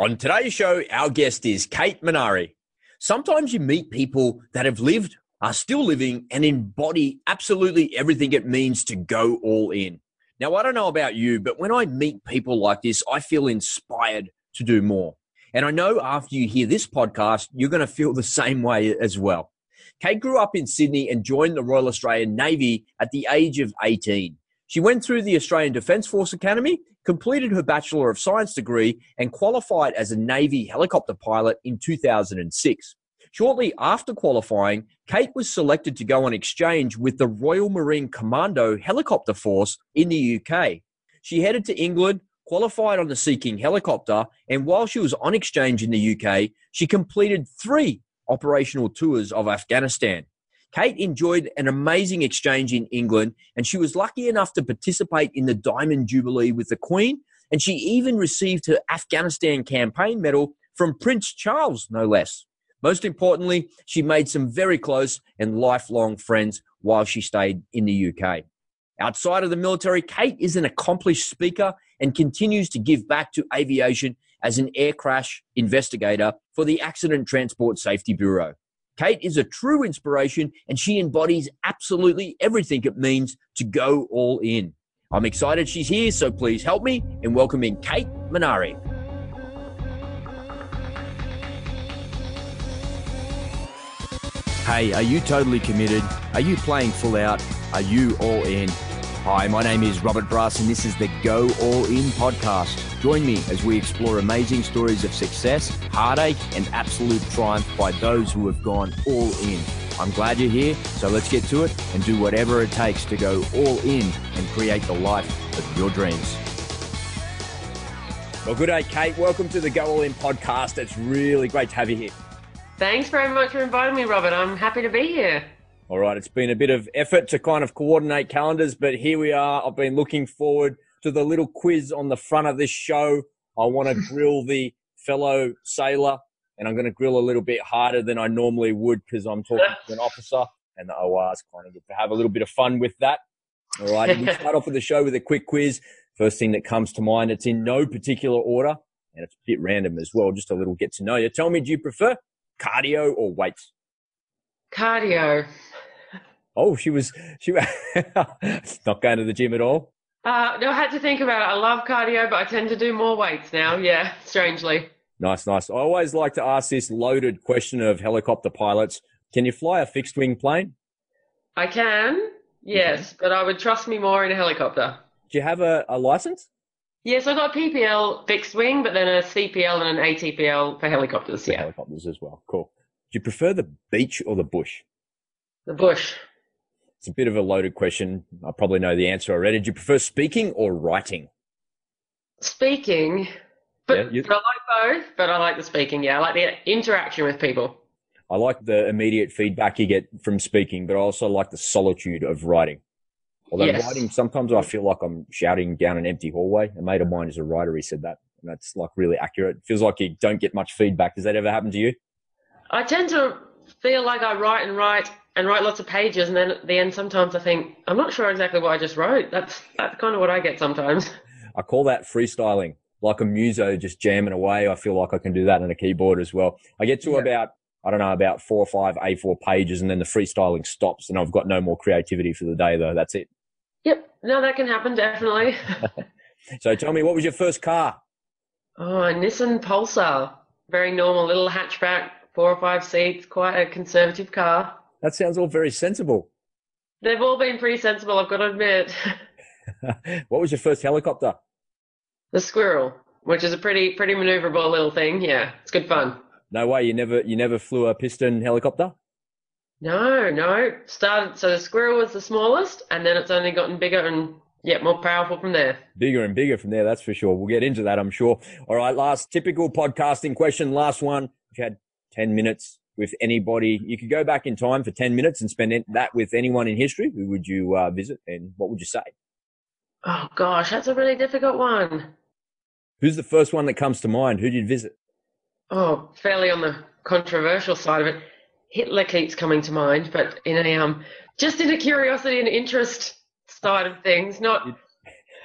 On today's show, our guest is Kate Minari. Sometimes you meet people that have lived, are still living, and embody absolutely everything it means to go all in. Now, I don't know about you, but when I meet people like this, I feel inspired to do more. And I know after you hear this podcast, you're going to feel the same way as well. Kate grew up in Sydney and joined the Royal Australian Navy at the age of 18. She went through the Australian Defence Force Academy, completed her Bachelor of Science degree, and qualified as a Navy helicopter pilot in 2006. Shortly after qualifying, Kate was selected to go on exchange with the Royal Marine Commando Helicopter Force in the UK. She headed to England, qualified on the Sea King helicopter, and while she was on exchange in the UK, she completed three operational tours of Afghanistan. Kate enjoyed an amazing exchange in England, and she was lucky enough to participate in the Diamond Jubilee with the Queen, and she even received her Afghanistan campaign medal from Prince Charles, no less. Most importantly, she made some very close and lifelong friends while she stayed in the UK. Outside of the military, Kate is an accomplished speaker and continues to give back to aviation as an air crash investigator for the Accident Transport Safety Bureau. Kate is a true inspiration and she embodies absolutely everything it means to go all in. I'm excited she's here, so please help me in welcoming Kate Minari. Hey, are you totally committed? Are you playing full out? Are you all in? Hi, my name is Robert Brass, and this is the Go All In podcast. Join me as we explore amazing stories of success, heartache, and absolute triumph by those who have gone all in. I'm glad you're here, so let's get to it and do whatever it takes to go all in and create the life of your dreams. Well, good day, Kate. Welcome to the Go All In podcast. It's really great to have you here. Thanks very much for inviting me, Robert. I'm happy to be here. All right, it's been a bit of effort to kind of coordinate calendars, but here we are. I've been looking forward to the little quiz on the front of this show. I want to grill the fellow sailor, and I'm going to grill a little bit harder than I normally would because I'm talking to an officer, and the ORs kind of get to have a little bit of fun with that. All right, we start off with the show with a quick quiz. First thing that comes to mind, it's in no particular order, and it's a bit random as well, just a little get to know you. Tell me, do you prefer cardio or weights? Cardio. Oh, she was she not going to the gym at all. Uh, no, I had to think about it. I love cardio, but I tend to do more weights now. Yeah, strangely. Nice, nice. I always like to ask this loaded question of helicopter pilots: Can you fly a fixed wing plane? I can, yes, but I would trust me more in a helicopter. Do you have a, a license? Yes, I got a PPL fixed wing, but then a CPL and an ATPL for helicopters. For yeah, helicopters as well. Cool. Do you prefer the beach or the bush? The bush. It's a bit of a loaded question. I probably know the answer already. Do you prefer speaking or writing? Speaking, but, Yeah, you- but I like both. But I like the speaking. Yeah, I like the interaction with people. I like the immediate feedback you get from speaking, but I also like the solitude of writing. Although Yes. writing, sometimes I feel like I'm shouting down an empty hallway. A mate of mine is a writer. He said that. And that's like really accurate. It feels like you don't get much feedback. Does that ever happen to you? I tend to feel like I write and write and write lots of pages, and then at the end, sometimes I think I'm not sure exactly what I just wrote. That's that's kind of what I get sometimes. I call that freestyling, like a muso just jamming away. I feel like I can do that on a keyboard as well. I get to Yeah. about, I don't know, about four or five A4 pages and then the freestyling stops and I've got no more creativity for the day though. That's it. Yep, no, that can happen definitely. So tell me, what was your first car? oh, a Nissan Pulsar, very normal little hatchback, four or five seats, quite a conservative car. That sounds all very sensible. They've all been pretty sensible, I've got to admit. what was your first helicopter? the Squirrel, which is a pretty pretty maneuverable little thing. Yeah, it's good fun. No way. You never, you never flew a piston helicopter? No, no. Started so the Squirrel was the smallest, and then it's only gotten bigger and yeah, more powerful from there. Bigger and bigger from there. That's for sure. We'll get into that, I'm sure. All right. Last typical podcasting question. Last one. If you had 10 minutes with anybody, you could go back in time for 10 minutes and spend that with anyone in history. Who would you uh, visit and what would you say? Oh gosh, that's a really difficult one. Who's the first one that comes to mind? Who'd you visit? Oh, fairly on the controversial side of it. Hitler keeps coming to mind, but in a um, just in a curiosity and interest side of things, not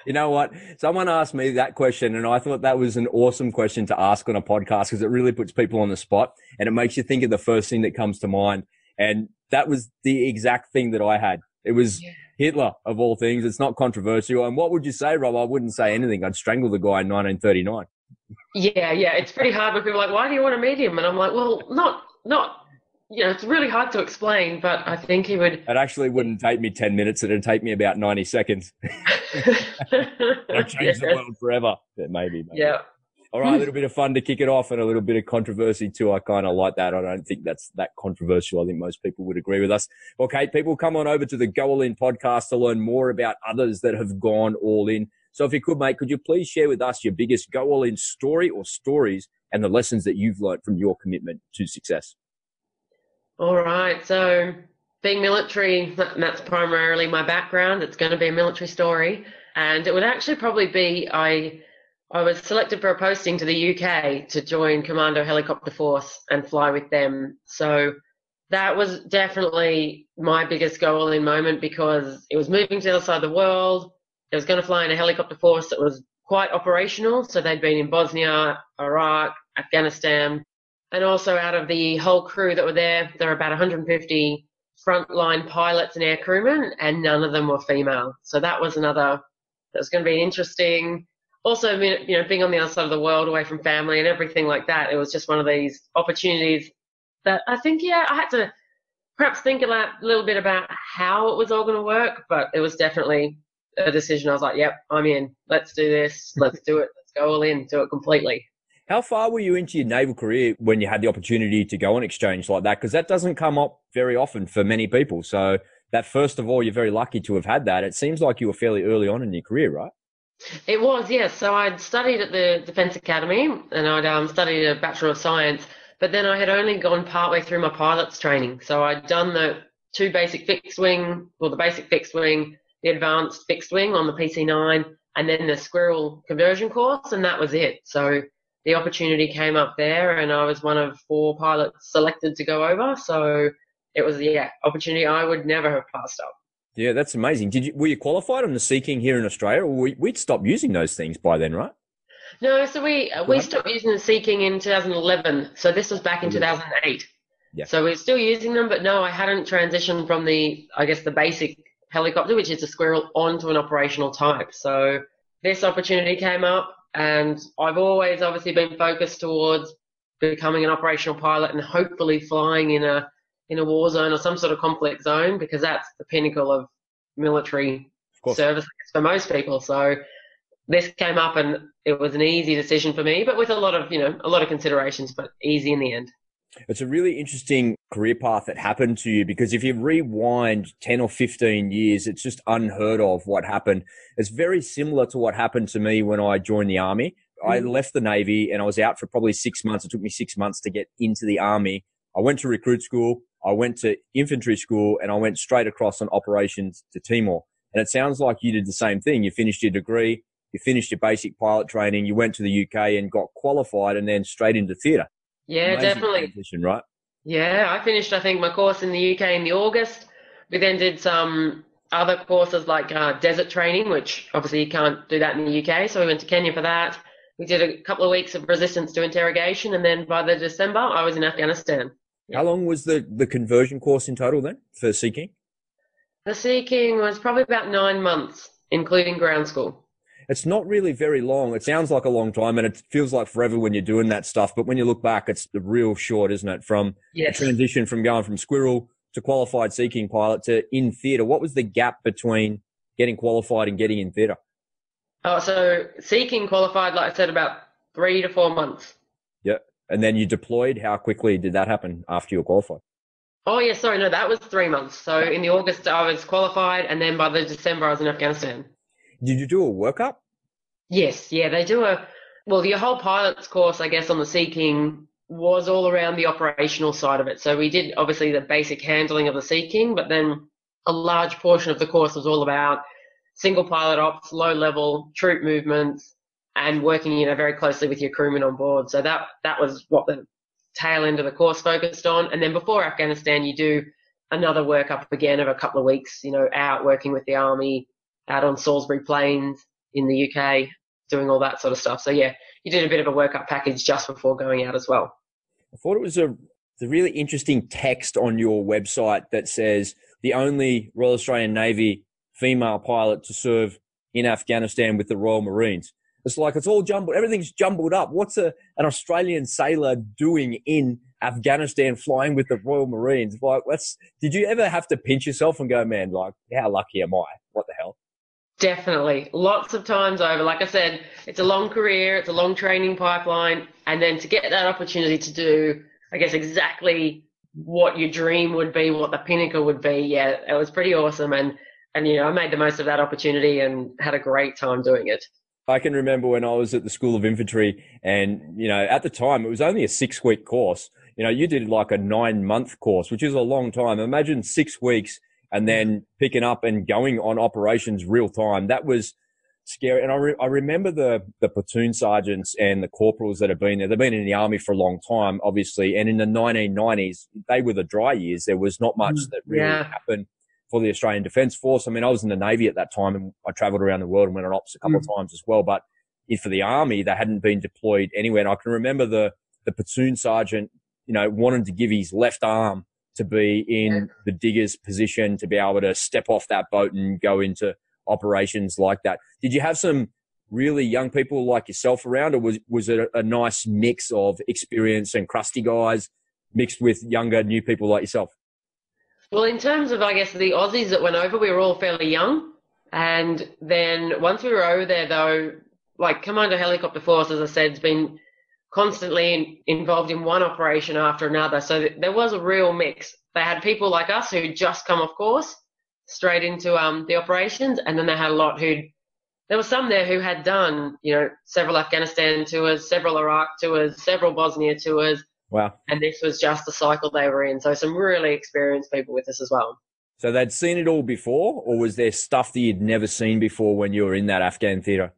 You know what? Someone asked me that question, and I thought that was an awesome question to ask on a podcast because it really puts people on the spot and it makes you think of the first thing that comes to mind. And that was the exact thing that I had. It was yeah. Hitler of all things. It's not controversial. And what would you say, Rob? I wouldn't say anything. I'd strangle the guy in 1939. Yeah, yeah. It's pretty hard when people are like, why do you want to meet him? And I'm like, well, not, not know, it's really hard to explain, but I think he would. It actually wouldn't take me 10 minutes. It'd take me about 90 seconds. I'd change the world forever. Yeah, maybe, maybe. Yeah. All right, a little bit of fun to kick it off and a little bit of controversy too. I kind of like that. I don't think that's that controversial. I think most people would agree with us. Well, Kate, people come on over to the Go All In podcast to learn more about others that have gone all in. So if you could, mate, could you please share with us your biggest Go All In story or stories and the lessons that you've learned from your commitment to success? All right. So being military, that's primarily my background. It's going to be a military story. And it would actually probably be I I was selected for a posting to the UK to join Commando Helicopter Force and fly with them. So that was definitely my biggest goal in moment because it was moving to the other side of the world. It was going to fly in a helicopter force that was quite operational. So they'd been in Bosnia, Iraq, Afghanistan, and also out of the whole crew that were there, there were about 150 frontline pilots and air crewmen, and none of them were female. So that was another that was going to be interesting. Also, you know, being on the other side of the world, away from family and everything like that, it was just one of these opportunities that I think, yeah, I had to perhaps think a little bit about how it was all going to work, but it was definitely a decision. I was like, yep, I'm in. Let's do this. Let's do it. Let's go all in. Do it completely. How far were you into your naval career when you had the opportunity to go on exchange like that? Because that doesn't come up very often for many people. So that first of all, you're very lucky to have had that. It seems like you were fairly early on in your career, right? It was, yes. So I'd studied at the Defence Academy and I'd um, studied a Bachelor of Science, but then I had only gone partway through my pilot's training. So I'd done the two basic fixed wing, well, the basic fixed wing, the advanced fixed wing on the PC9, and then the squirrel conversion course, and that was it. So the opportunity came up there, and I was one of four pilots selected to go over. So it was yeah opportunity I would never have passed up. Yeah, that's amazing. Did you were you qualified on the Sea King here in Australia, or we, would stopped using those things by then, right? No, so we uh, we stopped using the Sea King in 2011. So this was back in 2008. Yeah. So we're still using them, but no, I hadn't transitioned from the I guess the basic helicopter, which is a squirrel, onto an operational type. So this opportunity came up. And I've always obviously been focused towards becoming an operational pilot and hopefully flying in a in a war zone or some sort of conflict zone because that's the pinnacle of military of service for most people. So this came up and it was an easy decision for me, but with a lot of you know a lot of considerations, but easy in the end. It's a really interesting career path that happened to you because if you rewind 10 or 15 years, it's just unheard of what happened. It's very similar to what happened to me when I joined the army. I mm. left the Navy and I was out for probably six months. It took me six months to get into the army. I went to recruit school. I went to infantry school and I went straight across on operations to Timor. And it sounds like you did the same thing. You finished your degree. You finished your basic pilot training. You went to the UK and got qualified and then straight into theatre. Yeah, Amazing definitely. Transition, right? Yeah, I finished, I think, my course in the UK in the August. We then did some other courses like uh, desert training, which obviously you can't do that in the UK. So we went to Kenya for that. We did a couple of weeks of resistance to interrogation, and then by the December, I was in Afghanistan. How long was the, the conversion course in total then for Sea King? The Sea King was probably about nine months, including ground school it's not really very long. It sounds like a long time and it feels like forever when you're doing that stuff. But when you look back, it's the real short, isn't it? From yes. the transition from going from squirrel to qualified Sea King pilot to in theatre. What was the gap between getting qualified and getting in theatre? Oh, so Sea King qualified, like I said, about three to four months. Yeah. And then you deployed. How quickly did that happen after you were qualified? Oh, yeah, sorry. No, that was three months. So in the August, I was qualified. And then by the December, I was in Afghanistan. Did you do a workup? Yes, yeah, they do a well. The whole pilots course, I guess, on the Sea King was all around the operational side of it. So we did obviously the basic handling of the Sea King, but then a large portion of the course was all about single pilot ops, low level troop movements, and working you know very closely with your crewmen on board. So that that was what the tail end of the course focused on. And then before Afghanistan, you do another workup again of a couple of weeks, you know, out working with the army, out on Salisbury Plains, in the UK, doing all that sort of stuff. So yeah, you did a bit of a workup package just before going out as well. I thought it was a, a really interesting text on your website that says the only Royal Australian Navy female pilot to serve in Afghanistan with the Royal Marines. It's like it's all jumbled. Everything's jumbled up. What's a, an Australian sailor doing in Afghanistan flying with the Royal Marines? Like, did you ever have to pinch yourself and go, man, like, how lucky am I? What the hell? Definitely. Lots of times over. Like I said, it's a long career, it's a long training pipeline. And then to get that opportunity to do, I guess, exactly what your dream would be, what the pinnacle would be, yeah, it was pretty awesome. And, and, you know, I made the most of that opportunity and had a great time doing it. I can remember when I was at the School of Infantry and, you know, at the time it was only a six week course. You know, you did like a nine month course, which is a long time. Imagine six weeks and then picking up and going on operations real time. That was scary. And I, re- I remember the, the platoon sergeants and the corporals that have been there. They've been in the army for a long time, obviously. And in the 1990s, they were the dry years. There was not much mm, that really yeah. happened for the Australian Defence Force. I mean, I was in the Navy at that time and I travelled around the world and went on ops a couple mm. of times as well. But for the Army, they hadn't been deployed anywhere. And I can remember the, the platoon sergeant, you know, wanted to give his left arm to be in the digger's position to be able to step off that boat and go into operations like that. Did you have some really young people like yourself around or was, was it a, a nice mix of experience and crusty guys mixed with younger, new people like yourself? Well, in terms of, I guess, the Aussies that went over, we were all fairly young. And then once we were over there, though, like Commando Helicopter Force, as I said, has been constantly involved in one operation after another. So there was a real mix. They had people like us who just come off course straight into um, the operations, and then they had a lot who there were some there who had done, you know, several Afghanistan tours, several Iraq tours, several Bosnia tours. Wow. And this was just the cycle they were in. So some really experienced people with us as well. So they'd seen it all before, or was there stuff that you'd never seen before when you were in that Afghan theatre?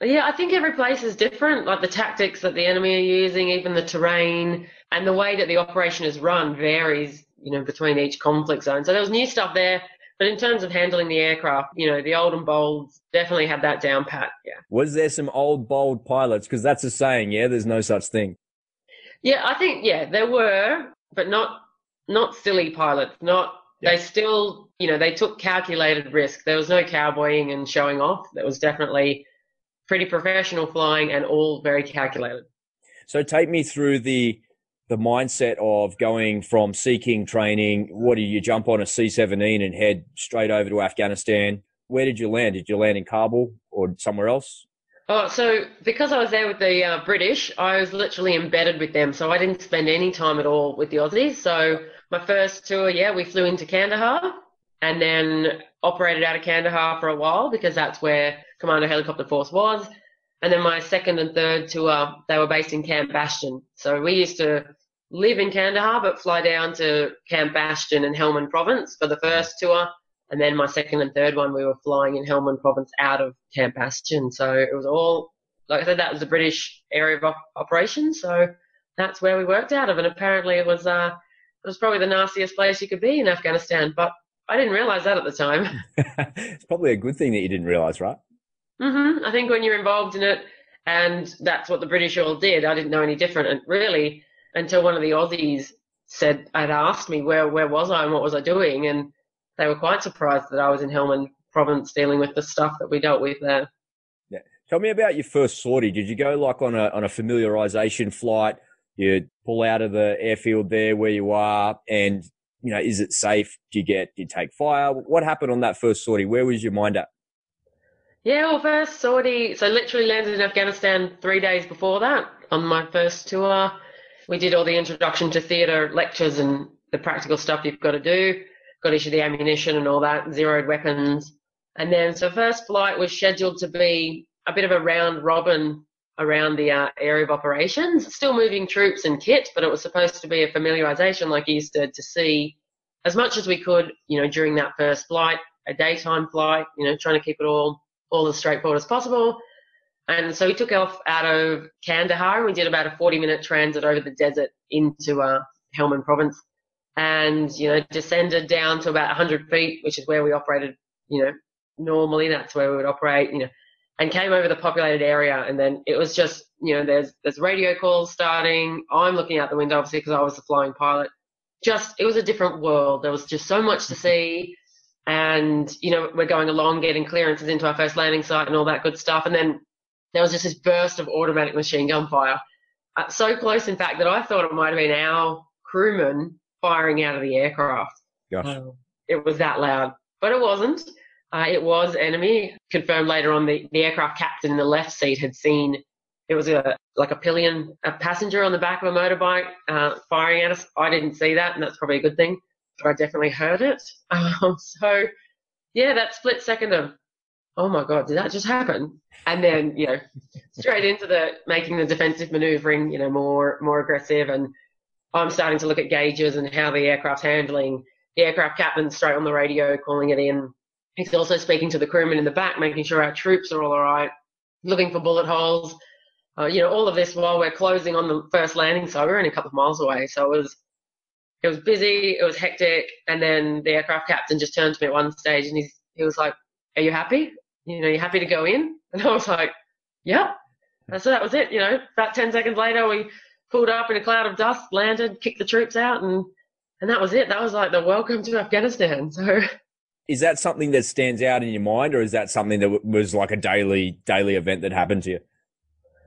Yeah, I think every place is different. Like the tactics that the enemy are using, even the terrain, and the way that the operation is run varies, you know, between each conflict zone. So there was new stuff there. But in terms of handling the aircraft, you know, the old and bold definitely had that down pat. Yeah. Was there some old bold pilots? Because that's a saying. Yeah, there's no such thing. Yeah, I think yeah there were, but not not silly pilots. Not yeah. they still you know they took calculated risk. There was no cowboying and showing off. There was definitely pretty professional flying and all very calculated. So take me through the the mindset of going from Sea King training. What do you jump on a C seventeen and head straight over to Afghanistan? Where did you land? Did you land in Kabul or somewhere else? Oh, so because I was there with the uh, British, I was literally embedded with them. So I didn't spend any time at all with the Aussies. So my first tour, yeah, we flew into Kandahar and then operated out of Kandahar for a while because that's where Commando Helicopter Force was. And then my second and third tour, they were based in Camp Bastion. So we used to live in Kandahar but fly down to Camp Bastion in Helmand Province for the first tour. And then my second and third one, we were flying in Helmand Province out of Camp Bastion. So it was all, like I said, that was the British area of op- operations. So that's where we worked out of. And apparently it was, uh, it was probably the nastiest place you could be in Afghanistan. But I didn't realize that at the time. it's probably a good thing that you didn't realize, right? Mm-hmm. I think when you're involved in it, and that's what the British all did, I didn't know any different. And really, until one of the Aussies said, had asked me where where was I and what was I doing, and they were quite surprised that I was in Helmand Province dealing with the stuff that we dealt with there. Yeah. Tell me about your first sortie. Did you go like on a on a familiarization flight? You pull out of the airfield there where you are, and you know, is it safe? Do you get, do you take fire? What happened on that first sortie? Where was your mind at? Yeah, well, first sortie, so literally landed in Afghanistan three days before that on my first tour. We did all the introduction to theatre lectures and the practical stuff you've got to do. Got issued the ammunition and all that, zeroed weapons. And then, so first flight was scheduled to be a bit of a round robin around the uh, area of operations, still moving troops and kit, but it was supposed to be a familiarization, like you said, to see as much as we could, you know, during that first flight, a daytime flight, you know, trying to keep it all all as straightforward as possible. And so we took off out of Kandahar and we did about a 40 minute transit over the desert into uh, Helmand province and, you know, descended down to about 100 feet, which is where we operated, you know, normally. That's where we would operate, you know, and came over the populated area. And then it was just, you know, there's, there's radio calls starting. I'm looking out the window, obviously, because I was the flying pilot. Just, it was a different world. There was just so much to see. And, you know, we're going along, getting clearances into our first landing site and all that good stuff. And then there was just this burst of automatic machine gun fire. Uh, so close, in fact, that I thought it might have been our crewman firing out of the aircraft. Gosh. Um, it was that loud, but it wasn't. Uh, it was enemy. Confirmed later on, the, the aircraft captain in the left seat had seen it was a like a pillion, a passenger on the back of a motorbike uh, firing at us. I didn't see that, and that's probably a good thing. But I definitely heard it. Um, so yeah, that split second of oh my god, did that just happen? And then you know straight into the making the defensive manoeuvring, you know more more aggressive, and I'm starting to look at gauges and how the aircraft's handling. The aircraft captain straight on the radio calling it in He's also speaking to the crewmen in the back, making sure our troops are all all right, looking for bullet holes. Uh, you know, all of this while we're closing on the first landing site. We're only a couple of miles away, so it was it was busy, it was hectic, and then the aircraft captain just turned to me at one stage and he's, he was like, "Are you happy? You know, you happy to go in?" And I was like, "Yeah." And so that was it. You know, about ten seconds later, we pulled up in a cloud of dust, landed, kicked the troops out, and and that was it. That was like the welcome to Afghanistan. So is that something that stands out in your mind, or is that something that was like a daily daily event that happened to you?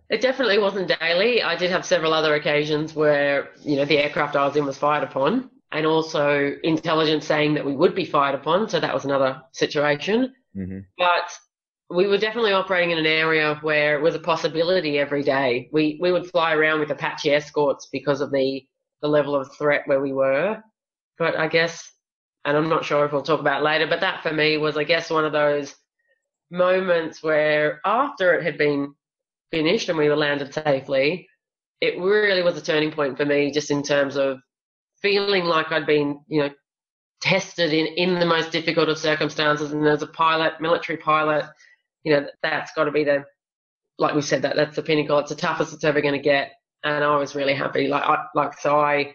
It definitely wasn't daily. I did have several other occasions where you know the aircraft I was in was fired upon, and also intelligence saying that we would be fired upon. So that was another situation. Mm-hmm. But we were definitely operating in an area where it was a possibility every day. We we would fly around with Apache escorts because of the the level of threat where we were. But I guess and I'm not sure if we'll talk about later, but that for me was, I guess, one of those moments where after it had been finished and we were landed safely, it really was a turning point for me just in terms of feeling like I'd been, you know, tested in, in the most difficult of circumstances. And as a pilot, military pilot, you know, that's got to be the, like we said, that that's the pinnacle. It's the toughest it's ever going to get. And I was really happy. Like, I, like, so I,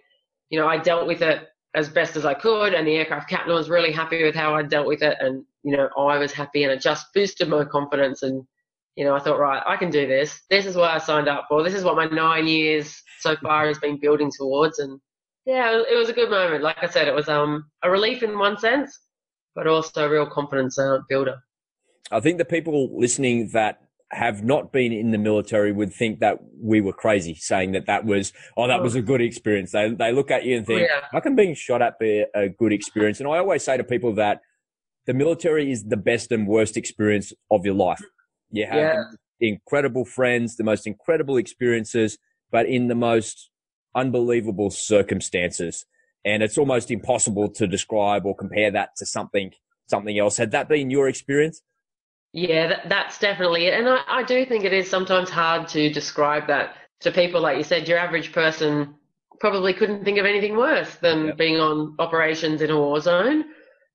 you know, I dealt with it as best as I could, and the aircraft captain was really happy with how I dealt with it, and you know I was happy, and it just boosted my confidence. And you know I thought, right, I can do this. This is what I signed up for. This is what my nine years so far has been building towards. And yeah, it was a good moment. Like I said, it was um a relief in one sense, but also a real confidence uh, builder. I think the people listening that have not been in the military would think that we were crazy saying that that was, oh, that was a good experience. They, they look at you and think, yeah. how can being shot at be a good experience? And I always say to people that the military is the best and worst experience of your life. You have yeah. incredible friends, the most incredible experiences, but in the most unbelievable circumstances. And it's almost impossible to describe or compare that to something, something else. Had that been your experience? Yeah, that, that's definitely it. And I, I do think it is sometimes hard to describe that to people. Like you said, your average person probably couldn't think of anything worse than yeah. being on operations in a war zone.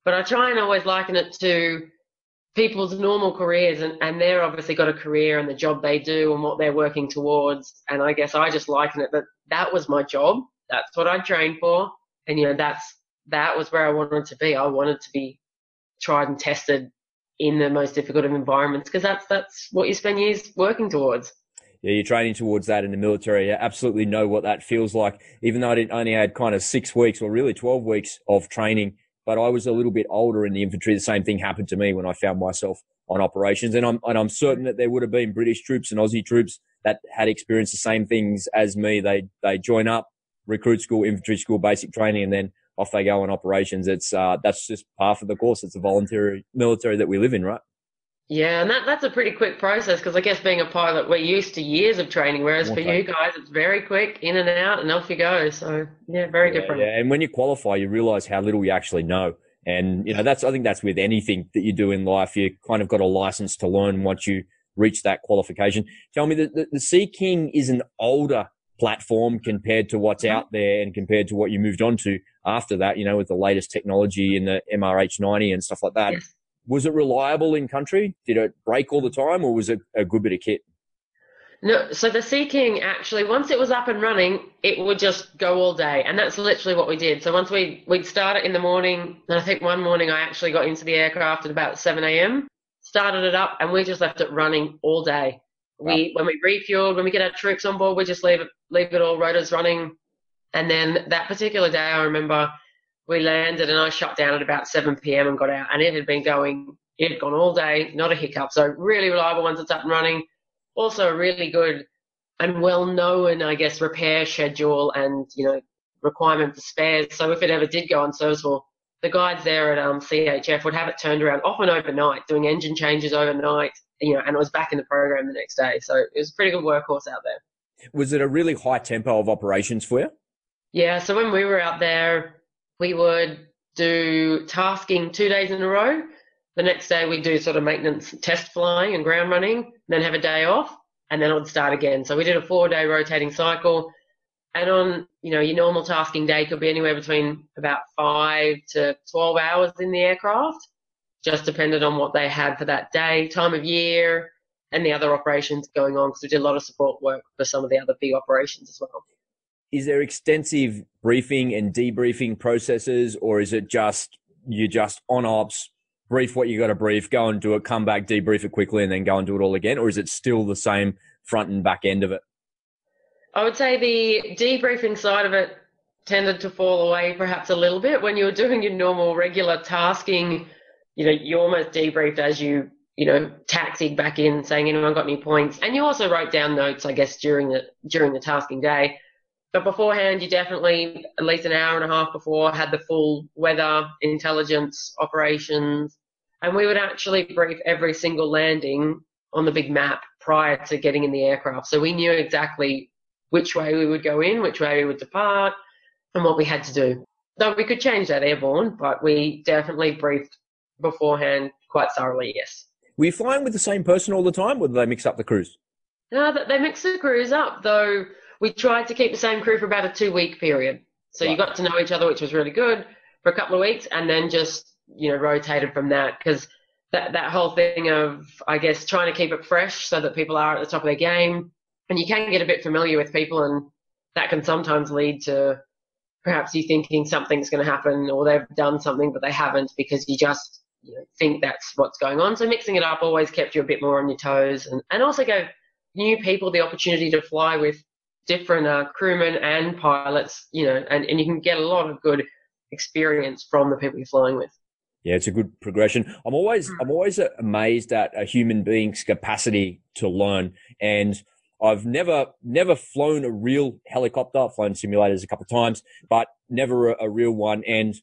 But I try and always liken it to people's normal careers and, and they're obviously got a career and the job they do and what they're working towards. And I guess I just liken it that that was my job. That's what I trained for. And, you know, that's, that was where I wanted to be. I wanted to be tried and tested in the most difficult of environments because that's that's what you spend years working towards. Yeah, you're training towards that in the military. I absolutely know what that feels like. Even though I didn't, only had kind of six weeks or really 12 weeks of training, but I was a little bit older in the infantry. The same thing happened to me when I found myself on operations. And I'm, and I'm certain that there would have been British troops and Aussie troops that had experienced the same things as me. They, they join up, recruit school, infantry school, basic training, and then off they go on operations. It's uh, that's just part of the course. It's a voluntary military that we live in, right? Yeah, and that, that's a pretty quick process because I guess being a pilot, we're used to years of training, whereas for you guys, it's very quick, in and out, and off you go. So yeah, very yeah, different. Yeah, and when you qualify, you realise how little you actually know. And you know that's I think that's with anything that you do in life. You kind of got a license to learn once you reach that qualification. Tell me that the, the Sea King is an older platform compared to what's mm-hmm. out there and compared to what you moved on to after that, you know, with the latest technology in the MRH90 and stuff like that. Yes. Was it reliable in country? Did it break all the time or was it a good bit of kit? No, so the Sea King actually, once it was up and running, it would just go all day, and that's literally what we did. So once we we'd start it in the morning, and I think one morning I actually got into the aircraft at about seven a.m. started it up, and we just left it running all day. We when we refueled, when we get our troops on board, we just leave it leave it all rotors running. And then that particular day, I remember we landed and I shut down at about 7 p.m. and got out, and it had been going, it had gone all day, not a hiccup. So really reliable once it's up and running. Also a really good and well known, I guess, repair schedule and you know requirement for spares. So if it ever did go unserviceable, the guys there at um, CHF would have it turned around often overnight, doing engine changes overnight, you know, and it was back in the program the next day. So it was a pretty good workhorse out there. Was it a really high tempo of operations for you? Yeah. So when we were out there, we would do tasking two days in a row. The next day we'd do sort of maintenance test flying and ground running, then have a day off, and then it would start again. So we did a four day rotating cycle. And on, you know, your normal tasking day could be anywhere between about five to 12 hours in the aircraft, just depended on what they had for that day, time of year, and the other operations going on because we did a lot of support work for some of the other big operations as well. Is there extensive briefing and debriefing processes, or is it just you just on ops, brief what you got to brief, go and do it, come back, debrief it quickly, and then go and do it all again, or is it still the same front and back end of it? I would say the debriefing side of it tended to fall away perhaps a little bit when you were doing your normal regular tasking. You know, you almost debriefed as you you know taxied back in, saying anyone got any points, and you also wrote down notes, I guess, during the during the tasking day. But beforehand, you definitely at least an hour and a half before had the full weather, intelligence, operations, and we would actually brief every single landing on the big map prior to getting in the aircraft. So we knew exactly which way we would go in, which way we would depart, and what we had to do. Though we could change that airborne, but we definitely briefed beforehand quite thoroughly, yes. Were you flying with the same person all the time, or did they mix up the crews? No, they mix the crews up, though we tried to keep the same crew for about a two week period. So right. you got to know each other, which was really good for a couple of weeks, and then just, you know, rotated from that because that, that whole thing of, I guess, trying to keep it fresh so that people are at the top of their game and you can get a bit familiar with people, and that can sometimes lead to perhaps you thinking something's going to happen or they've done something but they haven't because you just you know, think that's what's going on. So mixing it up always kept you a bit more on your toes, and, and also gave new people the opportunity to fly with different uh, crewmen and pilots, you know, and, and you can get a lot of good experience from the people you're flying with. Yeah, it's a good progression. I'm always, hmm. I'm always amazed at a human being's capacity to learn. And I've never, never flown a real helicopter. I've flown simulators a couple of times, but never a, a, real one. And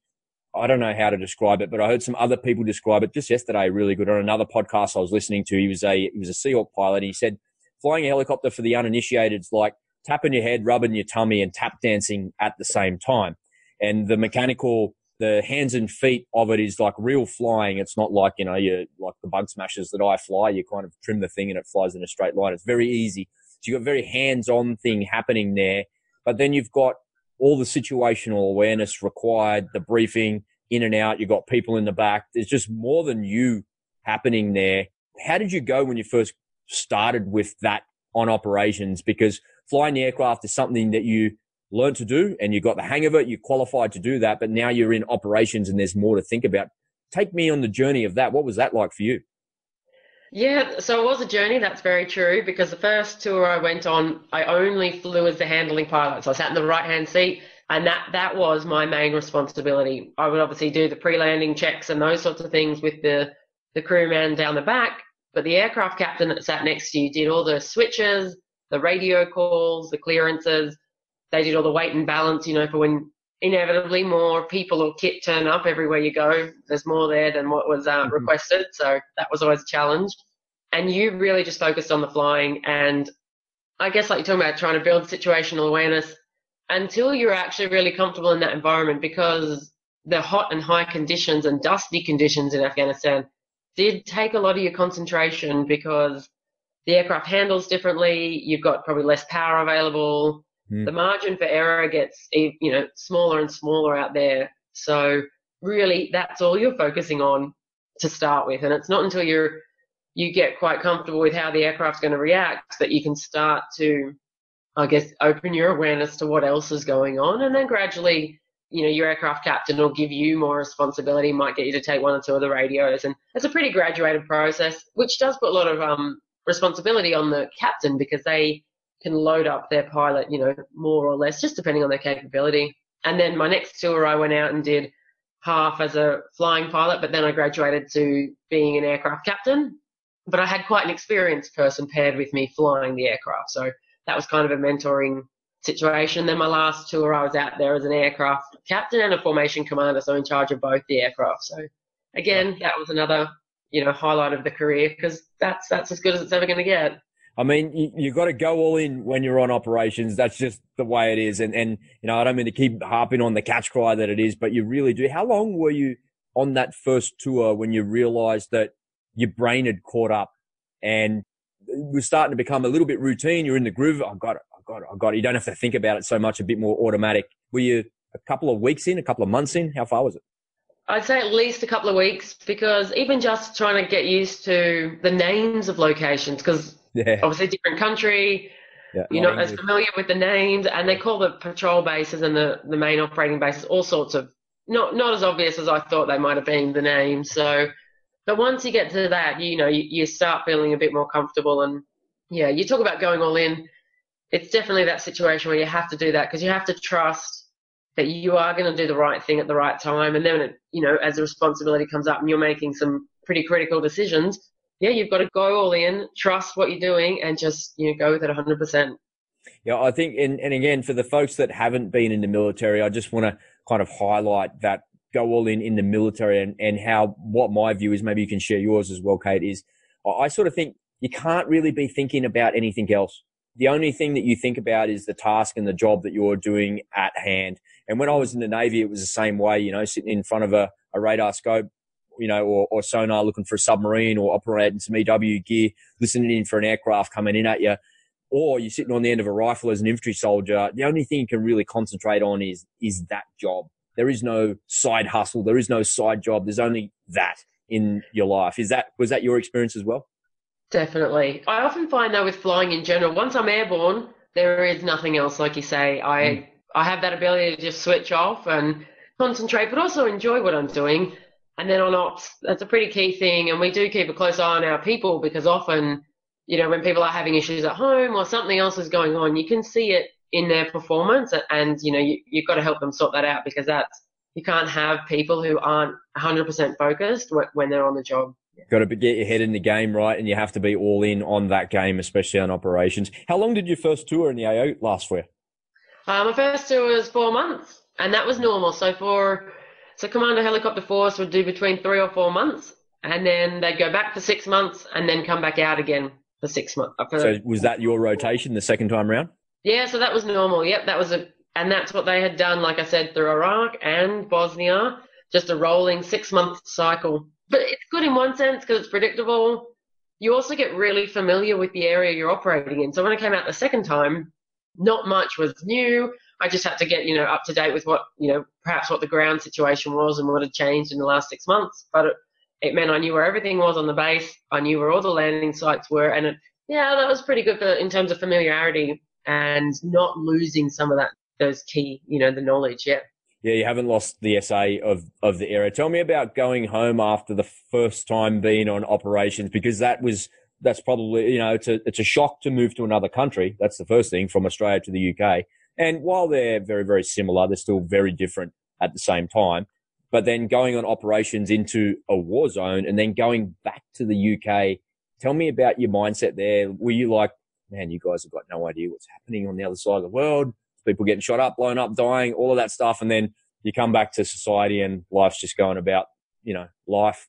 I don't know how to describe it, but I heard some other people describe it just yesterday really good on another podcast I was listening to. He was a, he was a Seahawk pilot. he said flying a helicopter for the uninitiated is like tapping your head, rubbing your tummy and tap dancing at the same time. And the mechanical, the hands and feet of it is like real flying. It's not like, you know, you like the bug smashers that I fly. You kind of trim the thing and it flies in a straight line. It's very easy. So you've got very hands-on thing happening there, but then you've got all the situational awareness required, the briefing in and out. You've got people in the back. There's just more than you happening there. How did you go when you first started with that on operations? Because flying the aircraft is something that you learn to do and you got the hang of it. You're qualified to do that, but now you're in operations and there's more to think about. Take me on the journey of that. What was that like for you? Yeah, so it was a journey, that's very true, because the first tour I went on, I only flew as the handling pilot. So I sat in the right hand seat, and that, that was my main responsibility. I would obviously do the pre landing checks and those sorts of things with the, the crewman down the back, but the aircraft captain that sat next to you did all the switches, the radio calls, the clearances. They did all the weight and balance, you know, for when inevitably more people or kit turn up everywhere you go. There's more there than what was uh, mm-hmm. requested. So that was always a challenge. And you really just focused on the flying. And I guess, like you're talking about, trying to build situational awareness until you're actually really comfortable in that environment because the hot and high conditions and dusty conditions in Afghanistan did take a lot of your concentration because the aircraft handles differently. You've got probably less power available Mm. The margin for error gets you know smaller and smaller out there. So really, that's all you're focusing on to start with, and it's not until you're you get quite comfortable with how the aircraft's going to react that you can start to, I guess, open your awareness to what else is going on, and then gradually you know, your aircraft captain will give you more responsibility, might get you to take one or two of the radios. And it's a pretty graduated process, which does put a lot of um, responsibility on the captain because they can load up their pilot, you know, more or less, just depending on their capability. And then my next tour, I went out and did half as a flying pilot, but then I graduated to being an aircraft captain. But I had quite an experienced person paired with me flying the aircraft. So that was kind of a mentoring situation. Then my last tour, I was out there as an aircraft captain and a formation commander, so in charge of both the aircraft. So again, that was another you know highlight of the career because that's that's as good as it's ever going to get. I mean, you, you've got to go all in when you're on operations. That's just the way it is. And, and, you know, I don't mean to keep harping on the catch cry that it is, but you really do. How long were you on that first tour when you realized that your brain had caught up and was starting to become a little bit routine? You're in the groove. I got it. I got it. I got it. You don't have to think about it so much, a bit more automatic. Were you a couple of weeks in, a couple of months in? How far was it? I'd say at least a couple of weeks because even just trying to get used to the names of locations, because yeah. obviously different country, yeah, you're not as familiar with the names, and they call the patrol bases and the, the main operating bases all sorts of not not as obvious as I thought they might have been the names. So, but once you get to that, you know, you, you start feeling a bit more comfortable, and yeah, you talk about going all in. It's definitely that situation where you have to do that because you have to trust that you are going to do the right thing at the right time. And then, it, you know, as the responsibility comes up and you're making some pretty critical decisions, yeah, you've got to go all in, trust what you're doing, and just you know go with it 100%. Yeah, I think, and, and again, for the folks that haven't been in the military, I just want to kind of highlight that go all in in the military and, and how what my view is. Maybe you can share yours as well, Kate. Is I sort of think you can't really be thinking about anything else. The only thing that you think about is the task and the job that you're doing at hand. And when I was in the Navy, it was the same way, you know, sitting in front of a, a radar scope, you know, or, or sonar looking for a submarine or operating some EW gear, listening in for an aircraft coming in at you. Or you're sitting on the end of a rifle as an infantry soldier. The only thing you can really concentrate on is, is that job. There is no side hustle. There is no side job. There's only that in your life. Is that, was that your experience as well? Definitely. I often find though with flying in general, once I'm airborne, there is nothing else. Like you say, I, mm. I have that ability to just switch off and concentrate, but also enjoy what I'm doing. And then on ops, that's a pretty key thing. And we do keep a close eye on our people because often, you know, when people are having issues at home or something else is going on, you can see it in their performance. And, you know, you, you've got to help them sort that out because that's, you can't have people who aren't 100% focused when they're on the job. Got to get your head in the game, right? And you have to be all in on that game, especially on operations. How long did your first tour in the AO last for? Uh, my first tour was four months, and that was normal. So for so Commando Helicopter Force would do between three or four months, and then they'd go back for six months, and then come back out again for six months. For, so was that your rotation the second time round? Yeah, so that was normal. Yep, that was a, and that's what they had done. Like I said, through Iraq and Bosnia, just a rolling six month cycle. But it's good in one sense because it's predictable. You also get really familiar with the area you're operating in. So when I came out the second time, not much was new. I just had to get, you know, up to date with what, you know, perhaps what the ground situation was and what had changed in the last six months. But it, it meant I knew where everything was on the base. I knew where all the landing sites were. And it, yeah, that was pretty good for, in terms of familiarity and not losing some of that, those key, you know, the knowledge. Yeah. Yeah, you haven't lost the SA of, of the era. Tell me about going home after the first time being on operations because that was that's probably you know it's a it's a shock to move to another country. That's the first thing from Australia to the UK. And while they're very very similar, they're still very different at the same time. But then going on operations into a war zone and then going back to the UK. Tell me about your mindset there. Were you like, man, you guys have got no idea what's happening on the other side of the world? People getting shot up, blown up, dying, all of that stuff, and then you come back to society and life's just going about, you know, life.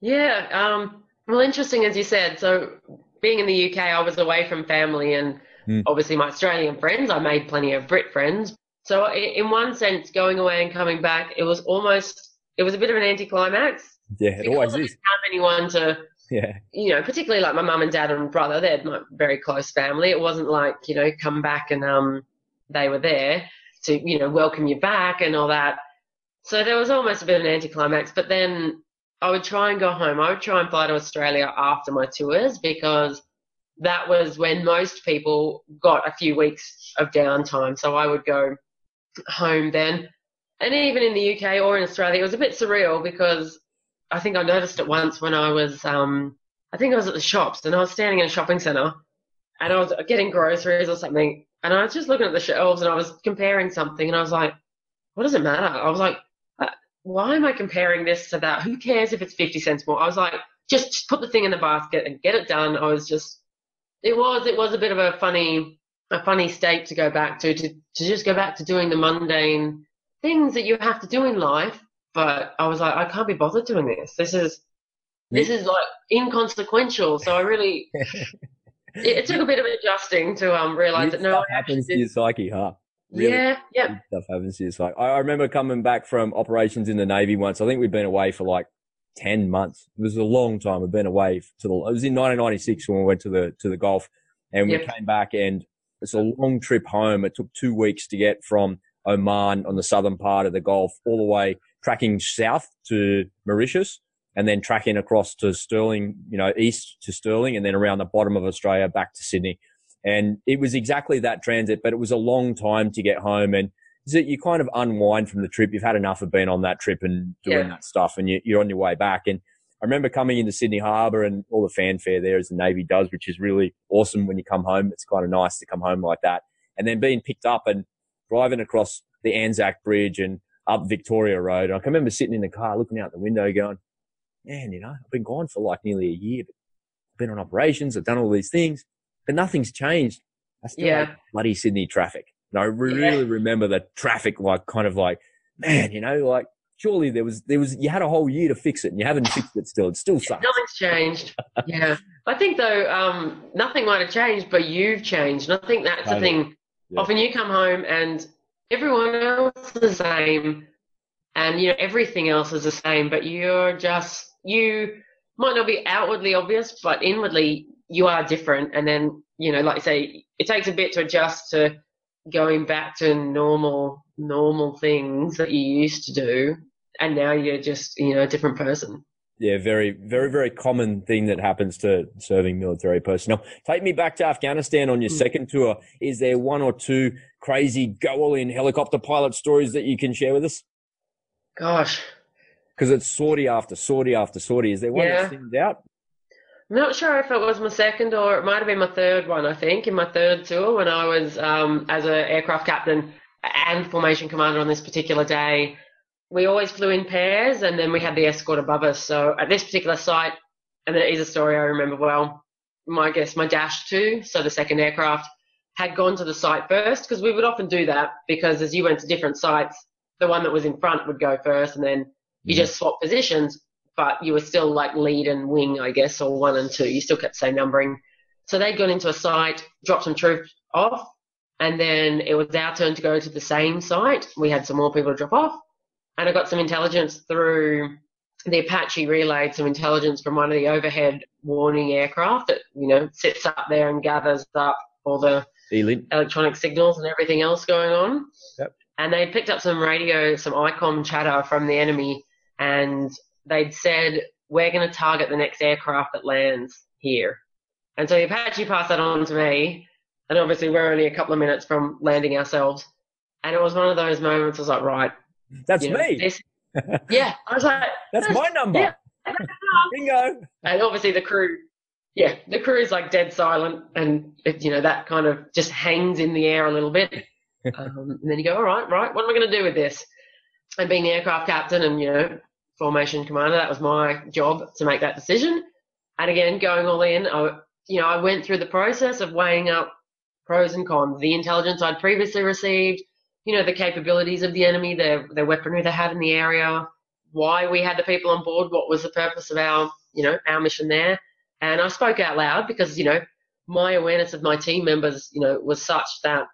Yeah, um, well, interesting as you said. So, being in the UK, I was away from family and mm. obviously my Australian friends. I made plenty of Brit friends. So, in one sense, going away and coming back, it was almost it was a bit of an anticlimax. Yeah, it always is. Have anyone to, yeah, you know, particularly like my mum and dad and brother. They're my very close family. It wasn't like you know, come back and um, they were there to you know welcome you back and all that. So there was almost a bit of an anticlimax. But then I would try and go home. I would try and fly to Australia after my tours because that was when most people got a few weeks of downtime. So I would go home then. and even in the UK or in Australia, it was a bit surreal because I think I noticed it once when I was, um, I think I was at the shops and I was standing in a shopping centre and I was getting groceries or something, and I was just looking at the shelves and I was comparing something, and I was like, what does it matter? I was like, why am I comparing this to that? Who cares if it's 50 cents more? I was like, just, just put the thing in the basket and get it done. I was just, it was, it was a bit of a funny, a funny state to go back to, to, to just go back to doing the mundane things that you have to do in life. But I was like, I can't be bothered doing this. This is, this is like inconsequential. So I really, it, it, took a bit of adjusting to um realize that no, happens to your psyche, huh? Really yeah, yeah. Stuff happens to your psyche. I, I remember coming back from operations in the Navy once. I think we'd been away for like 10 months. It was a long time. We'd been away to the, it was in 1996 when we went to the, to the Gulf and we yep. came back and it's a long trip home. It took two weeks to get from Oman on the southern part of the Gulf all the way tracking south to Mauritius and then tracking across to Stirling, you know, east to Stirling and then around the bottom of Australia back to Sydney. And it was exactly that transit, but it was a long time to get home. And you kind of unwind from the trip. You've had enough of being on that trip and doing yeah. that stuff and you, are on your way back. And I remember coming into Sydney Harbour and all the fanfare there as the Navy does, which is really awesome when you come home. It's kind of nice to come home like that. And then being picked up and driving across the Anzac Bridge and up Victoria Road. I can remember sitting in the car looking out the window going, man, you know, I've been gone for like nearly a year, but I've been on operations. I've done all these things, but nothing's changed. I still yeah. bloody Sydney traffic. And I really yeah. remember the traffic, like kind of like, man, you know, like surely there was, there was, you had a whole year to fix it and you haven't fixed it still. It still sucks. Nothing's changed. yeah. I think though, um, nothing might have changed, but you've changed. And I think that's totally. the thing. Yeah. Often you come home and everyone else is the same and, you know, everything else is the same, but you're just, you might not be outwardly obvious, but inwardly you are different. And then, you know, like I say, it takes a bit to adjust to going back to normal, normal things that you used to do. And now you're just, you know, a different person. Yeah, very, very, very common thing that happens to serving military personnel. Take me back to Afghanistan on your mm. second tour. Is there one or two crazy go all in helicopter pilot stories that you can share with us? Gosh, because it's sortie after sortie after sortie. Is there one yeah. that stands out? I'm not sure if it was my second or it might have been my third one. I think in my third tour when I was um, as an aircraft captain and formation commander on this particular day. We always flew in pairs, and then we had the escort above us. So at this particular site, and it is a story I remember well. My guess, my Dash two, so the second aircraft, had gone to the site first because we would often do that because as you went to different sites, the one that was in front would go first, and then you just swap positions, but you were still like lead and wing, I guess, or one and two. You still kept the same numbering. So they'd gone into a site, dropped some troops off, and then it was our turn to go to the same site. We had some more people to drop off, and I got some intelligence through the Apache relayed some intelligence from one of the overhead warning aircraft that you know sits up there and gathers up all the ELINT. electronic signals and everything else going on. Yep. And they picked up some radio, some ICOM chatter from the enemy and they'd said, we're going to target the next aircraft that lands here. And so the Apache passed that on to me. And obviously, we're only a couple of minutes from landing ourselves. And it was one of those moments I was like, right. That's know, me. This, yeah. I was like, that's, that's my number. Yeah, Bingo. And obviously, the crew, yeah, the crew is like dead silent. And, it, you know, that kind of just hangs in the air a little bit. um, and then you go, all right, right, what am I going to do with this? And being the aircraft captain and, you know, formation commander. That was my job to make that decision. And again, going all in, I, you know, I went through the process of weighing up pros and cons, the intelligence I'd previously received, you know, the capabilities of the enemy, their, their weaponry they had in the area, why we had the people on board, what was the purpose of our, you know, our mission there. And I spoke out loud because, you know, my awareness of my team members, you know, was such that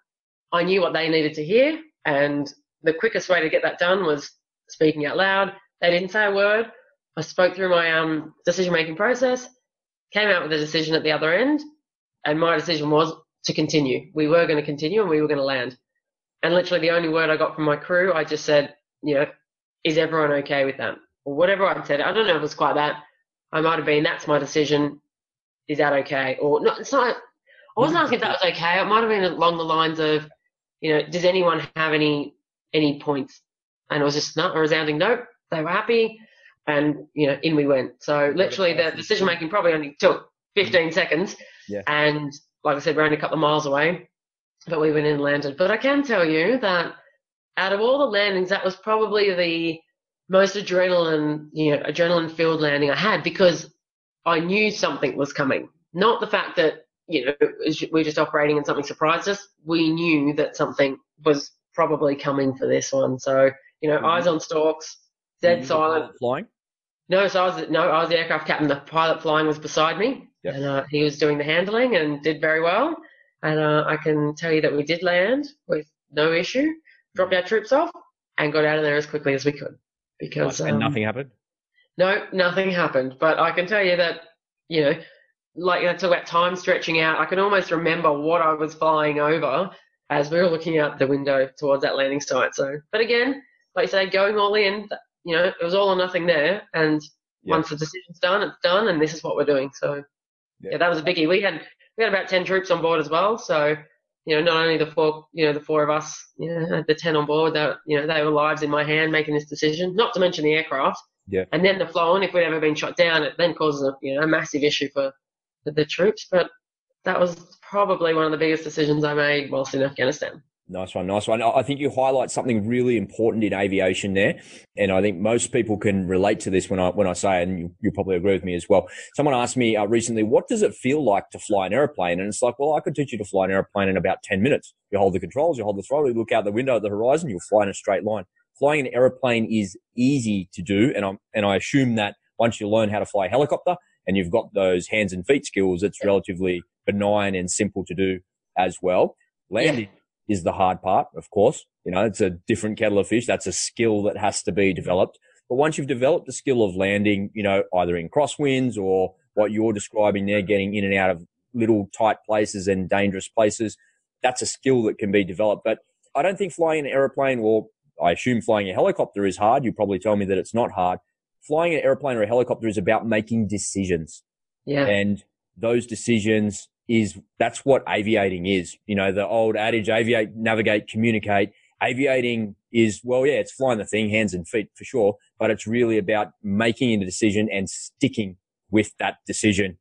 I knew what they needed to hear. And the quickest way to get that done was speaking out loud, they didn't say a word. I spoke through my um, decision making process, came out with a decision at the other end, and my decision was to continue. We were going to continue and we were going to land. And literally the only word I got from my crew, I just said, you know, is everyone okay with that? Or whatever I'd said. I don't know if it was quite that. I might have been, that's my decision. Is that okay? Or it's not. I wasn't asking if that was okay. It might have been along the lines of, you know, does anyone have any any points And it was just not a resounding nope. They were happy, and you know, in we went. So literally, the decision making probably only took 15 seconds. Yeah. And like I said, we're only a couple of miles away, but we went in and landed. But I can tell you that out of all the landings, that was probably the most adrenaline, you know, adrenaline filled landing I had because I knew something was coming. Not the fact that, you know, we're just operating and something surprised us. We knew that something was probably coming for this one. So, you know, mm-hmm. eyes on stalks, dead silent. Flying? No, so I was no, I was the aircraft captain. The pilot flying was beside me, yep. and uh, he was doing the handling and did very well. And uh, I can tell you that we did land with no issue, dropped our troops off, and got out of there as quickly as we could. Because and um, nothing happened. No, nothing happened. But I can tell you that you know, like know, talk about time stretching out. I can almost remember what I was flying over as we were looking out the window towards that landing site. So, but again, like you say, going all in, you know, it was all or nothing there. And yeah. once the decision's done, it's done, and this is what we're doing. So, yeah. yeah, that was a biggie. We had we had about ten troops on board as well. So, you know, not only the four, you know, the four of us, you know, the ten on board, that you know, they were lives in my hand making this decision. Not to mention the aircraft. Yeah. And then the flow if we'd ever been shot down, it then causes a you know a massive issue for, for the troops. But that was probably one of the biggest decisions I made whilst in Afghanistan. Nice one, nice one. I think you highlight something really important in aviation there, and I think most people can relate to this when I when I say, it, and you, you probably agree with me as well. Someone asked me uh, recently, "What does it feel like to fly an airplane?" And it's like, well, I could teach you to fly an airplane in about ten minutes. You hold the controls, you hold the throttle, you look out the window at the horizon, you'll fly in a straight line. Flying an airplane is easy to do, and I and I assume that once you learn how to fly a helicopter and you've got those hands and feet skills, it's relatively benign and simple to do as well. Landing. Yeah is the hard part, of course. You know, it's a different kettle of fish. That's a skill that has to be developed. But once you've developed the skill of landing, you know, either in crosswinds or what you're describing there, getting in and out of little tight places and dangerous places, that's a skill that can be developed. But I don't think flying an aeroplane or I assume flying a helicopter is hard. You probably tell me that it's not hard. Flying an airplane or a helicopter is about making decisions. Yeah. And those decisions is that's what aviating is. You know, the old adage, aviate, navigate, communicate. Aviating is, well, yeah, it's flying the thing, hands and feet for sure, but it's really about making a decision and sticking with that decision.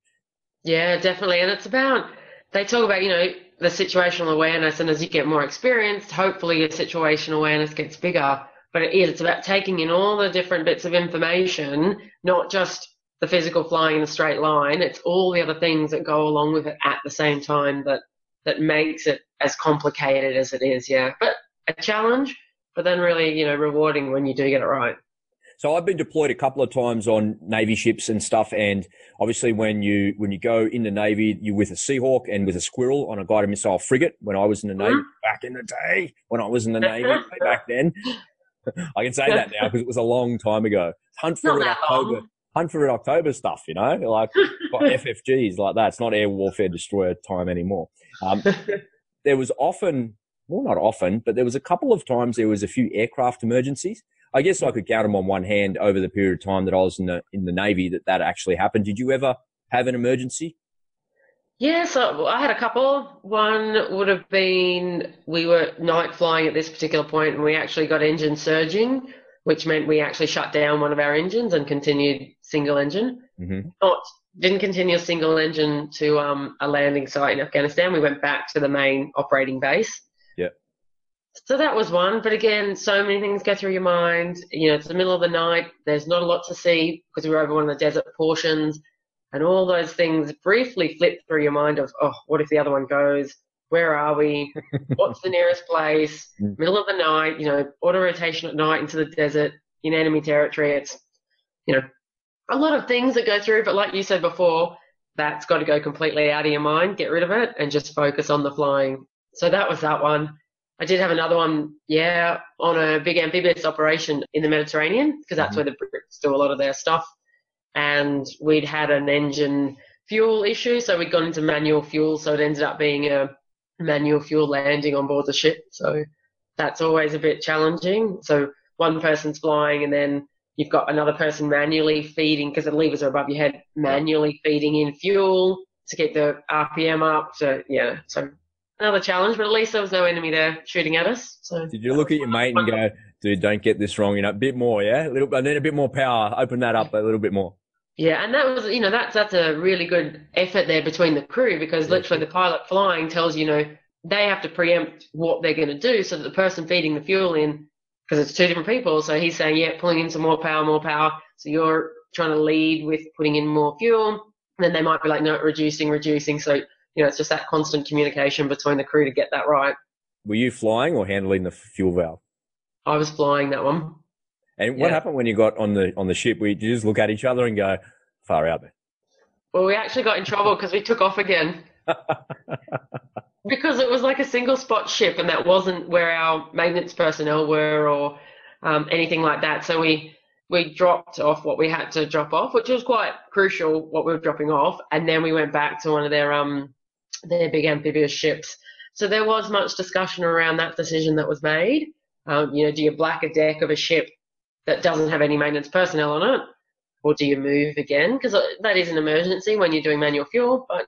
Yeah, definitely. And it's about, they talk about, you know, the situational awareness. And as you get more experienced, hopefully your situational awareness gets bigger. But it is, it's about taking in all the different bits of information, not just the physical flying in a straight line. It's all the other things that go along with it at the same time that that makes it as complicated as it is. Yeah, but a challenge, but then really you know rewarding when you do get it right. So I've been deployed a couple of times on Navy ships and stuff, and obviously when you when you go in the Navy, you're with a Seahawk and with a Squirrel on a guided missile frigate. When I was in the Navy mm-hmm. back in the day, when I was in the Navy back then, I can say that now because it was a long time ago. Hunt for October. Long. Hunt for Red October stuff, you know, like FFGs like that. It's not air warfare destroyer time anymore. Um, there was often, well, not often, but there was a couple of times there was a few aircraft emergencies. I guess I could count them on one hand over the period of time that I was in the in the Navy that that actually happened. Did you ever have an emergency? Yeah, so I had a couple. One would have been we were night flying at this particular point, and we actually got engine surging, which meant we actually shut down one of our engines and continued single engine. Mm-hmm. Not didn't continue single engine to um, a landing site in Afghanistan. We went back to the main operating base. Yeah. So that was one, but again, so many things go through your mind. You know, it's the middle of the night. There's not a lot to see because we were over one of the desert portions, and all those things briefly flip through your mind of, oh, what if the other one goes? where are we? What's the nearest place? Mm. Middle of the night, you know, auto rotation at night into the desert in enemy territory. It's, you know, a lot of things that go through, but like you said before, that's got to go completely out of your mind, get rid of it, and just focus on the flying. So that was that one. I did have another one, yeah, on a big amphibious operation in the Mediterranean, because that's mm-hmm. where the Brits do a lot of their stuff. And we'd had an engine fuel issue, so we'd gone into manual fuel, so it ended up being a manual fuel landing on board the ship. So that's always a bit challenging. So one person's flying and then you've got another person manually feeding because the levers are above your head, manually feeding in fuel to keep the RPM up. So yeah, so another challenge, but at least there was no enemy there shooting at us. So did you look at your mate and go, dude, don't get this wrong, you know, a bit more, yeah? A little and then a bit more power, open that up a little bit more. Yeah, and that was, you know, that's that's a really good effort there between the crew because literally the pilot flying tells you know they have to preempt what they're going to do so that the person feeding the fuel in, because it's two different people, so he's saying, yeah, pulling in some more power, more power. So you're trying to lead with putting in more fuel. And then they might be like, no, reducing, reducing. So, you know, it's just that constant communication between the crew to get that right. Were you flying or handling the fuel valve? I was flying that one. And what yeah. happened when you got on the on the ship? We just look at each other and go, far out there. Well, we actually got in trouble because we took off again. because it was like a single spot ship and that wasn't where our maintenance personnel were or um, anything like that. So we we dropped off what we had to drop off, which was quite crucial what we were dropping off, and then we went back to one of their um their big amphibious ships. So there was much discussion around that decision that was made. Um, you know, do you black a deck of a ship that doesn't have any maintenance personnel on it, or do you move again? Because uh, that is an emergency when you're doing manual fuel. But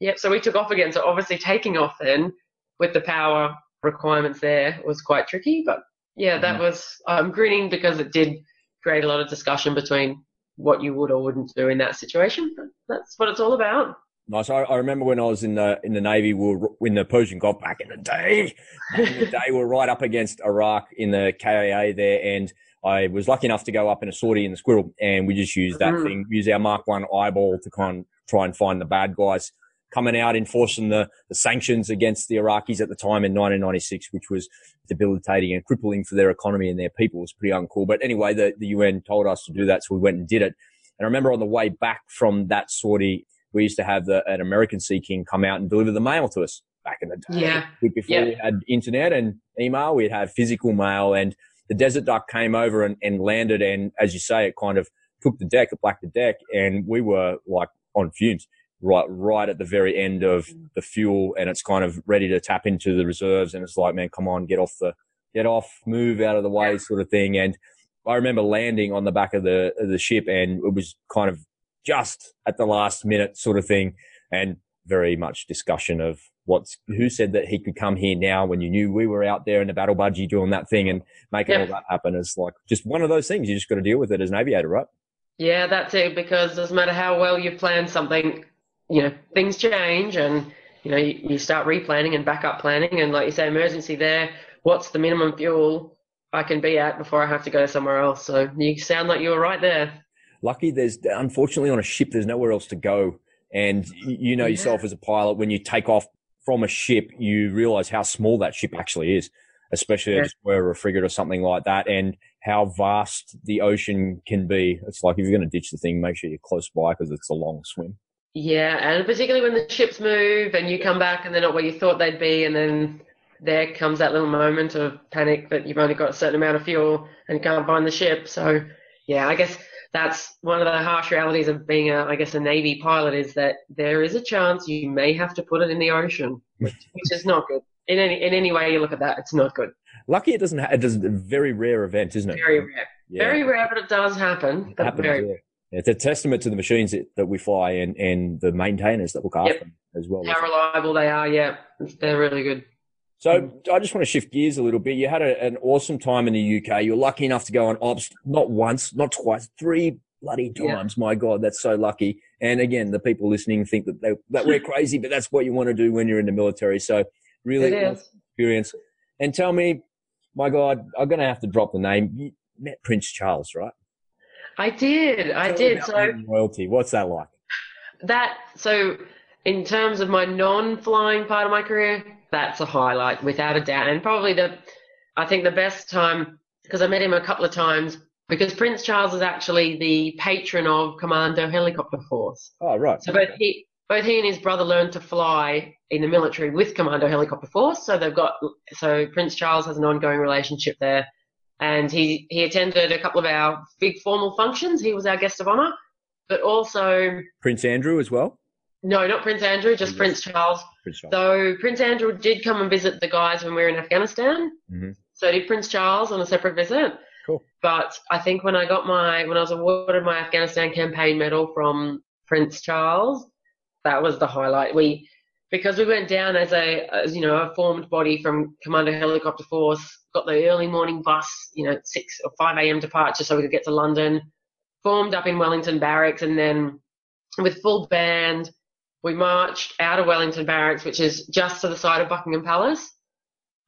yep, so we took off again. So obviously taking off then with the power requirements there was quite tricky. But yeah, that mm-hmm. was I'm grinning because it did create a lot of discussion between what you would or wouldn't do in that situation. But that's what it's all about. Nice. I, I, remember when I was in the in the navy, we were in the Persian Gulf back in the day. in the day, we were right up against Iraq in the KAA there, and I was lucky enough to go up in a sortie in the Squirrel, and we just used that mm. thing, use our Mark One eyeball to kind of try and find the bad guys coming out, enforcing the, the sanctions against the Iraqis at the time in 1996, which was debilitating and crippling for their economy and their people. It was pretty uncool. But anyway, the, the UN told us to do that, so we went and did it. And I remember on the way back from that sortie, we used to have the, an American Sea King come out and deliver the mail to us back in the day. Yeah. Before yeah. we had internet and email, we'd have physical mail and the Desert Duck came over and, and landed. And as you say, it kind of took the deck, it blacked the deck and we were like on fumes right right at the very end of mm. the fuel and it's kind of ready to tap into the reserves and it's like man come on get off the get off move out of the way sort of thing. And i remember landing on the back of the of the ship and it was kind of just at the last minute sort of thing and very much discussion of what's who mm. said that he could come here now when you knew we were out there in the battle budgie doing that thing and making yeah. all that happen is like just one of those things. You just got to deal with it as an aviator right? Yeah that's it because doesn't matter how well you plan something you know, things change and, you know, you, you start replanning and backup planning. And like you say, emergency there, what's the minimum fuel I can be at before I have to go somewhere else? So you sound like you were right there. Lucky there's, unfortunately, on a ship, there's nowhere else to go. And you know yourself as a pilot, when you take off from a ship, you realize how small that ship actually is, especially yeah. just where a frigate or something like that, and how vast the ocean can be. It's like if you're going to ditch the thing, make sure you're close by because it's a long swim. Yeah, and particularly when the ships move and you come back and they're not where you thought they'd be, and then there comes that little moment of panic that you've only got a certain amount of fuel and can't find the ship. So, yeah, I guess that's one of the harsh realities of being a, I guess, a Navy pilot is that there is a chance you may have to put it in the ocean, which, which is not good. In any in any way you look at that, it's not good. Lucky it doesn't. Ha- it does a very rare event, isn't it? Very rare. Yeah. Very rare, but it does happen. It happens, very, yeah. It's a testament to the machines that, that we fly and, and the maintainers that look after yep. them as well. How reliable they are, yeah. They're really good. So I just want to shift gears a little bit. You had a, an awesome time in the UK. You were lucky enough to go on ops, not once, not twice, three bloody times. Yeah. My God, that's so lucky. And again, the people listening think that they, that we're crazy, but that's what you want to do when you're in the military. So really experience. And tell me, my God, I'm going to have to drop the name. You met Prince Charles, right? I did. I did. So royalty. What's that like? That so in terms of my non-flying part of my career, that's a highlight without a doubt, and probably the I think the best time because I met him a couple of times because Prince Charles is actually the patron of Commando Helicopter Force. Oh right. So both he both he and his brother learned to fly in the military with Commando Helicopter Force. So they've got so Prince Charles has an ongoing relationship there and he, he attended a couple of our big formal functions. He was our guest of honor, but also Prince Andrew as well. No, not Prince Andrew, just. Prince Charles. Prince Charles. So Prince Andrew did come and visit the guys when we were in Afghanistan. Mm-hmm. So did Prince Charles on a separate visit. Cool. But I think when I got my when I was awarded my Afghanistan campaign medal from Prince Charles, that was the highlight. We because we went down as a, as, you know, a formed body from Commando Helicopter Force, got the early morning bus, you know, 6 or 5 a.m. departure so we could get to London, formed up in Wellington Barracks, and then with full band, we marched out of Wellington Barracks, which is just to the side of Buckingham Palace,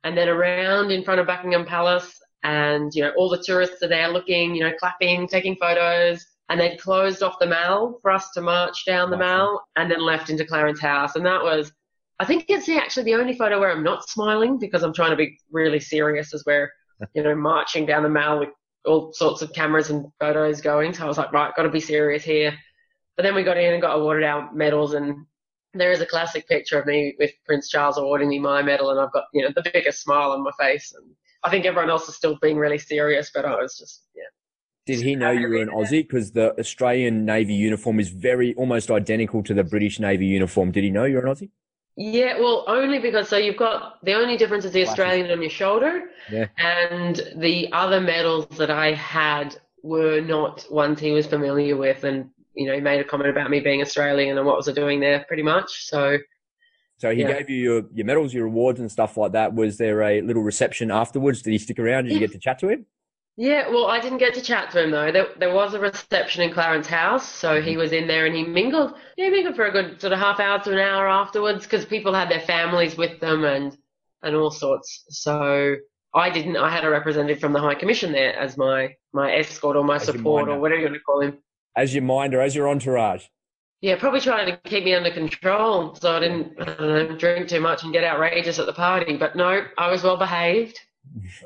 and then around in front of Buckingham Palace, and, you know, all the tourists are there looking, you know, clapping, taking photos, and they'd closed off the Mall for us to march down the Mall and then left into Clarence House. And that was, I think it's actually the only photo where I'm not smiling because I'm trying to be really serious as we're, you know, marching down the Mall with all sorts of cameras and photos going. So I was like, right, got to be serious here. But then we got in and got awarded our medals and there is a classic picture of me with Prince Charles awarding me my medal and I've got, you know, the biggest smile on my face. And I think everyone else is still being really serious, but I was just, yeah, did he know you were an Aussie? Because the Australian Navy uniform is very almost identical to the British Navy uniform. Did he know you're an Aussie? Yeah, well, only because so you've got the only difference is the Australian on your shoulder, yeah. and the other medals that I had were not ones he was familiar with, and you know he made a comment about me being Australian and what was I doing there, pretty much. So, so he yeah. gave you your, your medals, your awards, and stuff like that. Was there a little reception afterwards? Did he stick around? Did you get to chat to him? Yeah, well, I didn't get to chat to him though. There, there was a reception in Clarence House, so he mm-hmm. was in there and he mingled. Yeah, mingled for a good sort of half hour to an hour afterwards because people had their families with them and and all sorts. So I didn't. I had a representative from the High Commission there as my my escort or my as support or whatever you want to call him. As your minder, as your entourage. Yeah, probably trying to keep me under control so I didn't I know, drink too much and get outrageous at the party. But no, I was well behaved.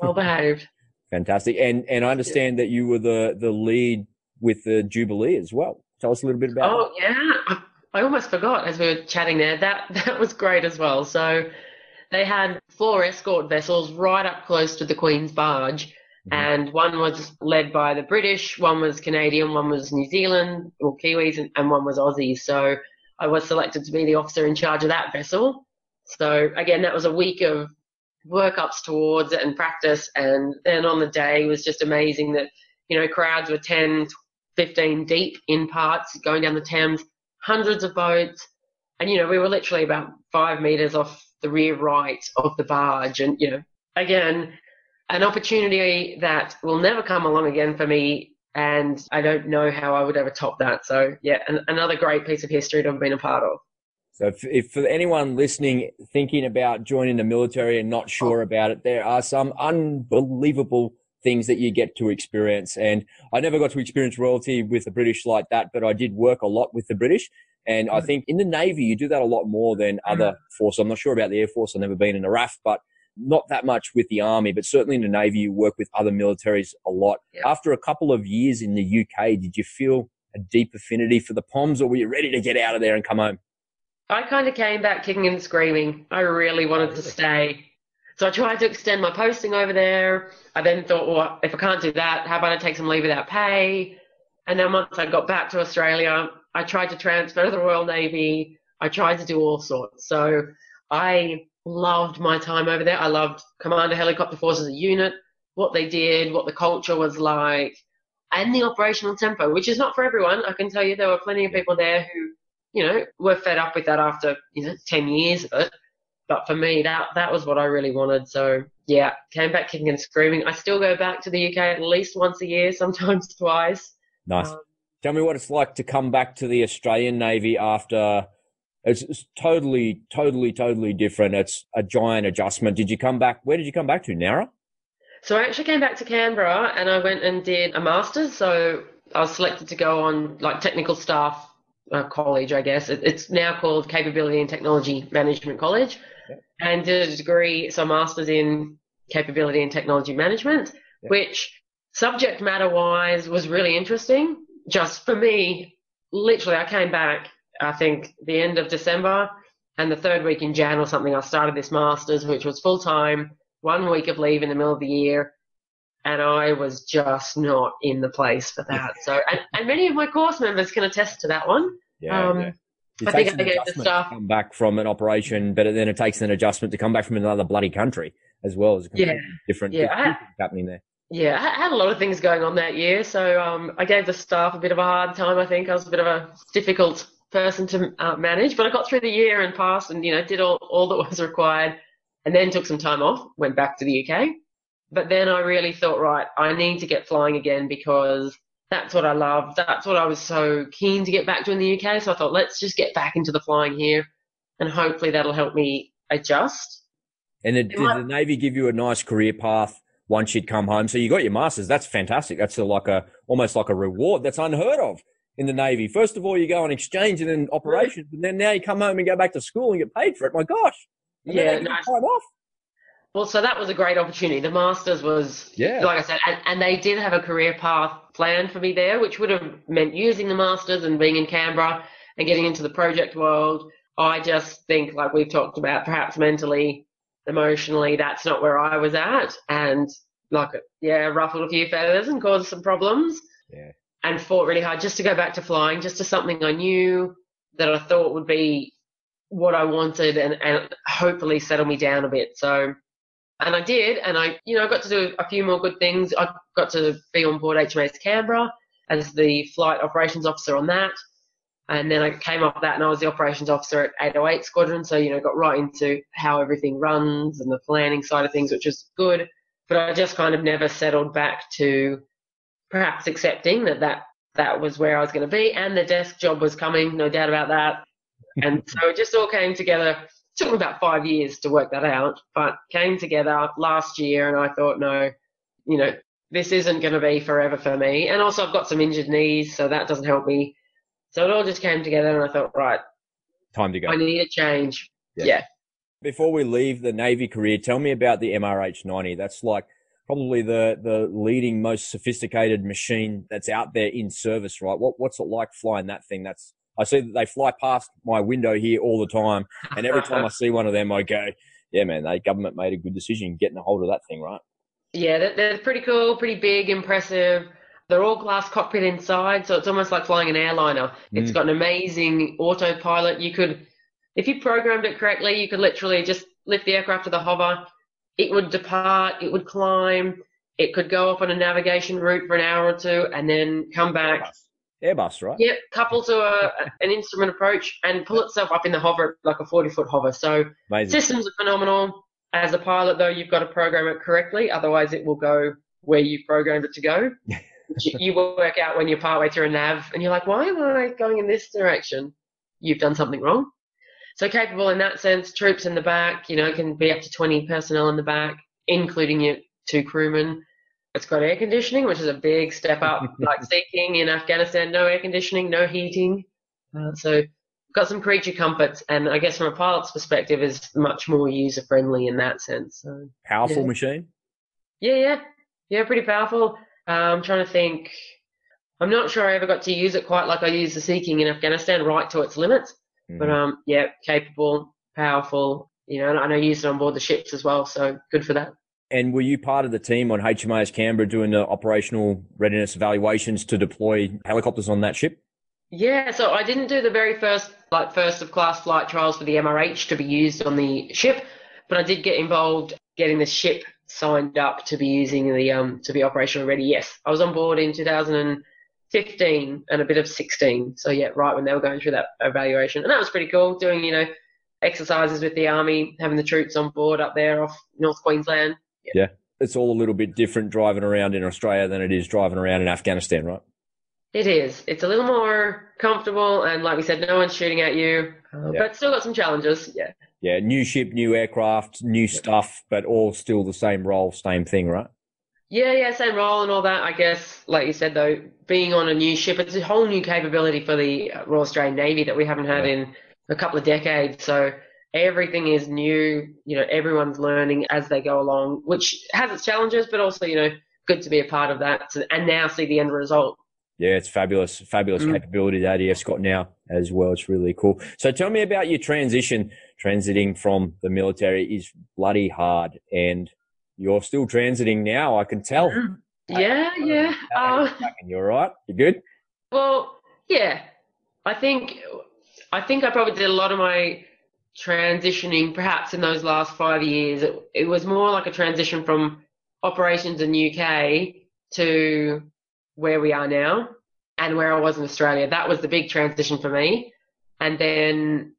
Well behaved. Fantastic. And and I understand that you were the the lead with the Jubilee as well. Tell us a little bit about. Oh yeah, I almost forgot as we were chatting there. That that was great as well. So they had four escort vessels right up close to the Queen's barge. Mm-hmm. And one was led by the British, one was Canadian, one was New Zealand or Kiwis, and, and one was Aussie. So I was selected to be the officer in charge of that vessel. So again, that was a week of workups towards it and practice. And then on the day was just amazing that, you know, crowds were 10, 15 deep in parts going down the Thames, hundreds of boats. And, you know, we were literally about five meters off the rear right of the barge. And, you know, again, an opportunity that will never come along again for me. And I don't know how I would ever top that. So, yeah, an, another great piece of history to have been a part of. So if, if, for anyone listening, thinking about joining the military and not sure about it, there are some unbelievable things that you get to experience. And I never got to experience royalty with the British like that, but I did work a lot with the British. And I think in the Navy, you do that a lot more than other mm. forces. I'm not sure about the Air Force. I've never been in a RAF, but not that much with the Army, but certainly in the Navy, you work with other militaries a lot. Yeah. After a couple of years in the UK, did you feel a deep affinity for the POMs or were you ready to get out of there and come home? I kind of came back kicking and screaming. I really wanted to stay. So I tried to extend my posting over there. I then thought, well, if I can't do that, how about I take some leave without pay? And then once I got back to Australia, I tried to transfer to the Royal Navy. I tried to do all sorts. So I loved my time over there. I loved Commando Helicopter Force as a unit, what they did, what the culture was like, and the operational tempo, which is not for everyone. I can tell you there were plenty of people there who you know, we're fed up with that after, you know, 10 years of it. But for me, that, that was what I really wanted. So yeah, came back kicking and screaming. I still go back to the UK at least once a year, sometimes twice. Nice. Um, Tell me what it's like to come back to the Australian Navy after it's, it's, totally, totally, totally different. It's a giant adjustment. Did you come back? Where did you come back to? Nowra? So I actually came back to Canberra and I went and did a master's. So I was selected to go on like technical staff uh, college, I guess. It, it's now called Capability and Technology Management College, and did a degree, so master's in Capability and Technology Management, which subject matter wise was really interesting. Just for me, literally, I came back, I think, the end of December, and the third week in Jan or something, I started this master's, which was full time, one week of leave in the middle of the year, and I was just not in the place for that. So, and, and many of my course members can attest to that one. Yeah, um, yeah. It I think I gave the staff come back from an operation, but then it takes an adjustment to come back from another bloody country as well as yeah, different yeah, had, happening there. Yeah, I had a lot of things going on that year, so um, I gave the staff a bit of a hard time. I think I was a bit of a difficult person to uh, manage, but I got through the year and passed and, you know, did all, all that was required and then took some time off, went back to the UK. But then I really thought, right, I need to get flying again because that's what I love. That's what I was so keen to get back to in the UK. So I thought, let's just get back into the flying here and hopefully that'll help me adjust. And did, did the Navy give you a nice career path once you'd come home? So you got your masters. That's fantastic. That's a, like a almost like a reward. That's unheard of in the Navy. First of all, you go on exchange and then operations, and then now you come home and go back to school and get paid for it. My gosh. And yeah, nice. time off. Well, so that was a great opportunity. The Masters was, yeah. like I said, and, and, they did have a career path planned for me there, which would have meant using the Masters and being in Canberra and getting into the project world. I just think, like we've talked about, perhaps mentally, emotionally, that's not where I was at. And, like, yeah, ruffled a few feathers and caused some problems. Yeah and fought really hard just to go back to flying, just to something I knew that I thought would be what I wanted and, and hopefully settle me down a bit. So, and I did, and I, you know, I got to do a few more good things. I got to be on board HMAS Canberra as the flight operations officer on that. And then I came off that and I was the operations officer at 808 Squadron. So, you know, got right into how everything runs and the planning side of things, which was good. But I just kind of never settled back to perhaps accepting that that, that was where I was going to be, and the desk job was coming, no doubt about that. and so it just all came together. Took me about five years to work that out, but came together last year, and I thought, no, you know, this isn't going to be forever for me. And also, I've got some injured knees, so that doesn't help me. So it all just came together, and I thought, right, time to go. I need a change. Yeah. yeah. Before we leave the Navy career, tell me about the MRH 90. That's like probably the the leading most sophisticated machine that's out there in service, right? What what's it like flying that thing? That's I see that they fly past my window here all the time, and every time I see one of them, I go, "Yeah, man, the government made a good decision getting a hold of that thing, right?" Yeah, they're, pretty cool, pretty big, impressive. They're all glass cockpit inside, so it's almost like flying an airliner. Mm. It's got an amazing autopilot. You could, if you programmed it correctly, you could literally just lift the aircraft to the hover, it would depart, it would climb, it could go off on a navigation route for an hour or two and then come back. Airbus, right? Yep, couple to a, an instrument approach and pull itself up in the hover like a 40 foot hover. So Amazing. systems are phenomenal. As a pilot, though, you've got to program it correctly, otherwise it will go where you programmed it to go. you, you work out when you're partway through a nav and you're like, why am I going in this direction? You've done something wrong. So capable in that sense, troops in the back, you know, can be up to 20 personnel in the back, including your two crewmen. It's got air conditioning, which is a big step up, like Sea King in Afghanistan, no air conditioning, no heating. Uh, so got some creature comforts, and I guess from a pilot's perspective, is much more user friendly in that sense. So, powerful yeah. machine. Yeah, yeah, yeah, pretty powerful. Uh, I'm trying to think. I'm not sure I ever got to use it quite like I used the Sea-King in Afghanistan, right to its limits. Mm. But um, yeah, capable, powerful. You know, and I know you used it on board the ships as well, so good for that. And were you part of the team on HMAS Canberra doing the operational readiness evaluations to deploy helicopters on that ship? Yeah, so I didn't do the very first, like first of class flight trials for the MRH to be used on the ship, but I did get involved getting the ship signed up to be using the um to be operational ready. Yes, I was on board in 2015 and a bit of 16. So yeah, right when they were going through that evaluation, and that was pretty cool. Doing you know exercises with the army, having the troops on board up there off North Queensland. Yeah. yeah. It's all a little bit different driving around in Australia than it is driving around in Afghanistan, right? It is. It's a little more comfortable, and like we said, no one's shooting at you, uh, yeah. but still got some challenges. Yeah. Yeah, new ship, new aircraft, new stuff, but all still the same role, same thing, right? Yeah, yeah, same role and all that. I guess, like you said, though, being on a new ship, it's a whole new capability for the Royal Australian Navy that we haven't had yeah. in a couple of decades. So everything is new. You know, everyone's learning as they go along, which has its challenges, but also, you know, good to be a part of that and now see the end result. Yeah, it's fabulous, fabulous mm. capability that ADF's got now as well. It's really cool. So tell me about your transition. Transiting from the military is bloody hard and you're still transiting now. I can tell. Mm. Yeah, yeah. Uh, you're right. You're good? Well, yeah. I think I think I probably did a lot of my transitioning, perhaps in those last five years. It, it was more like a transition from operations in UK to where we are now and where I was in Australia. That was the big transition for me. And then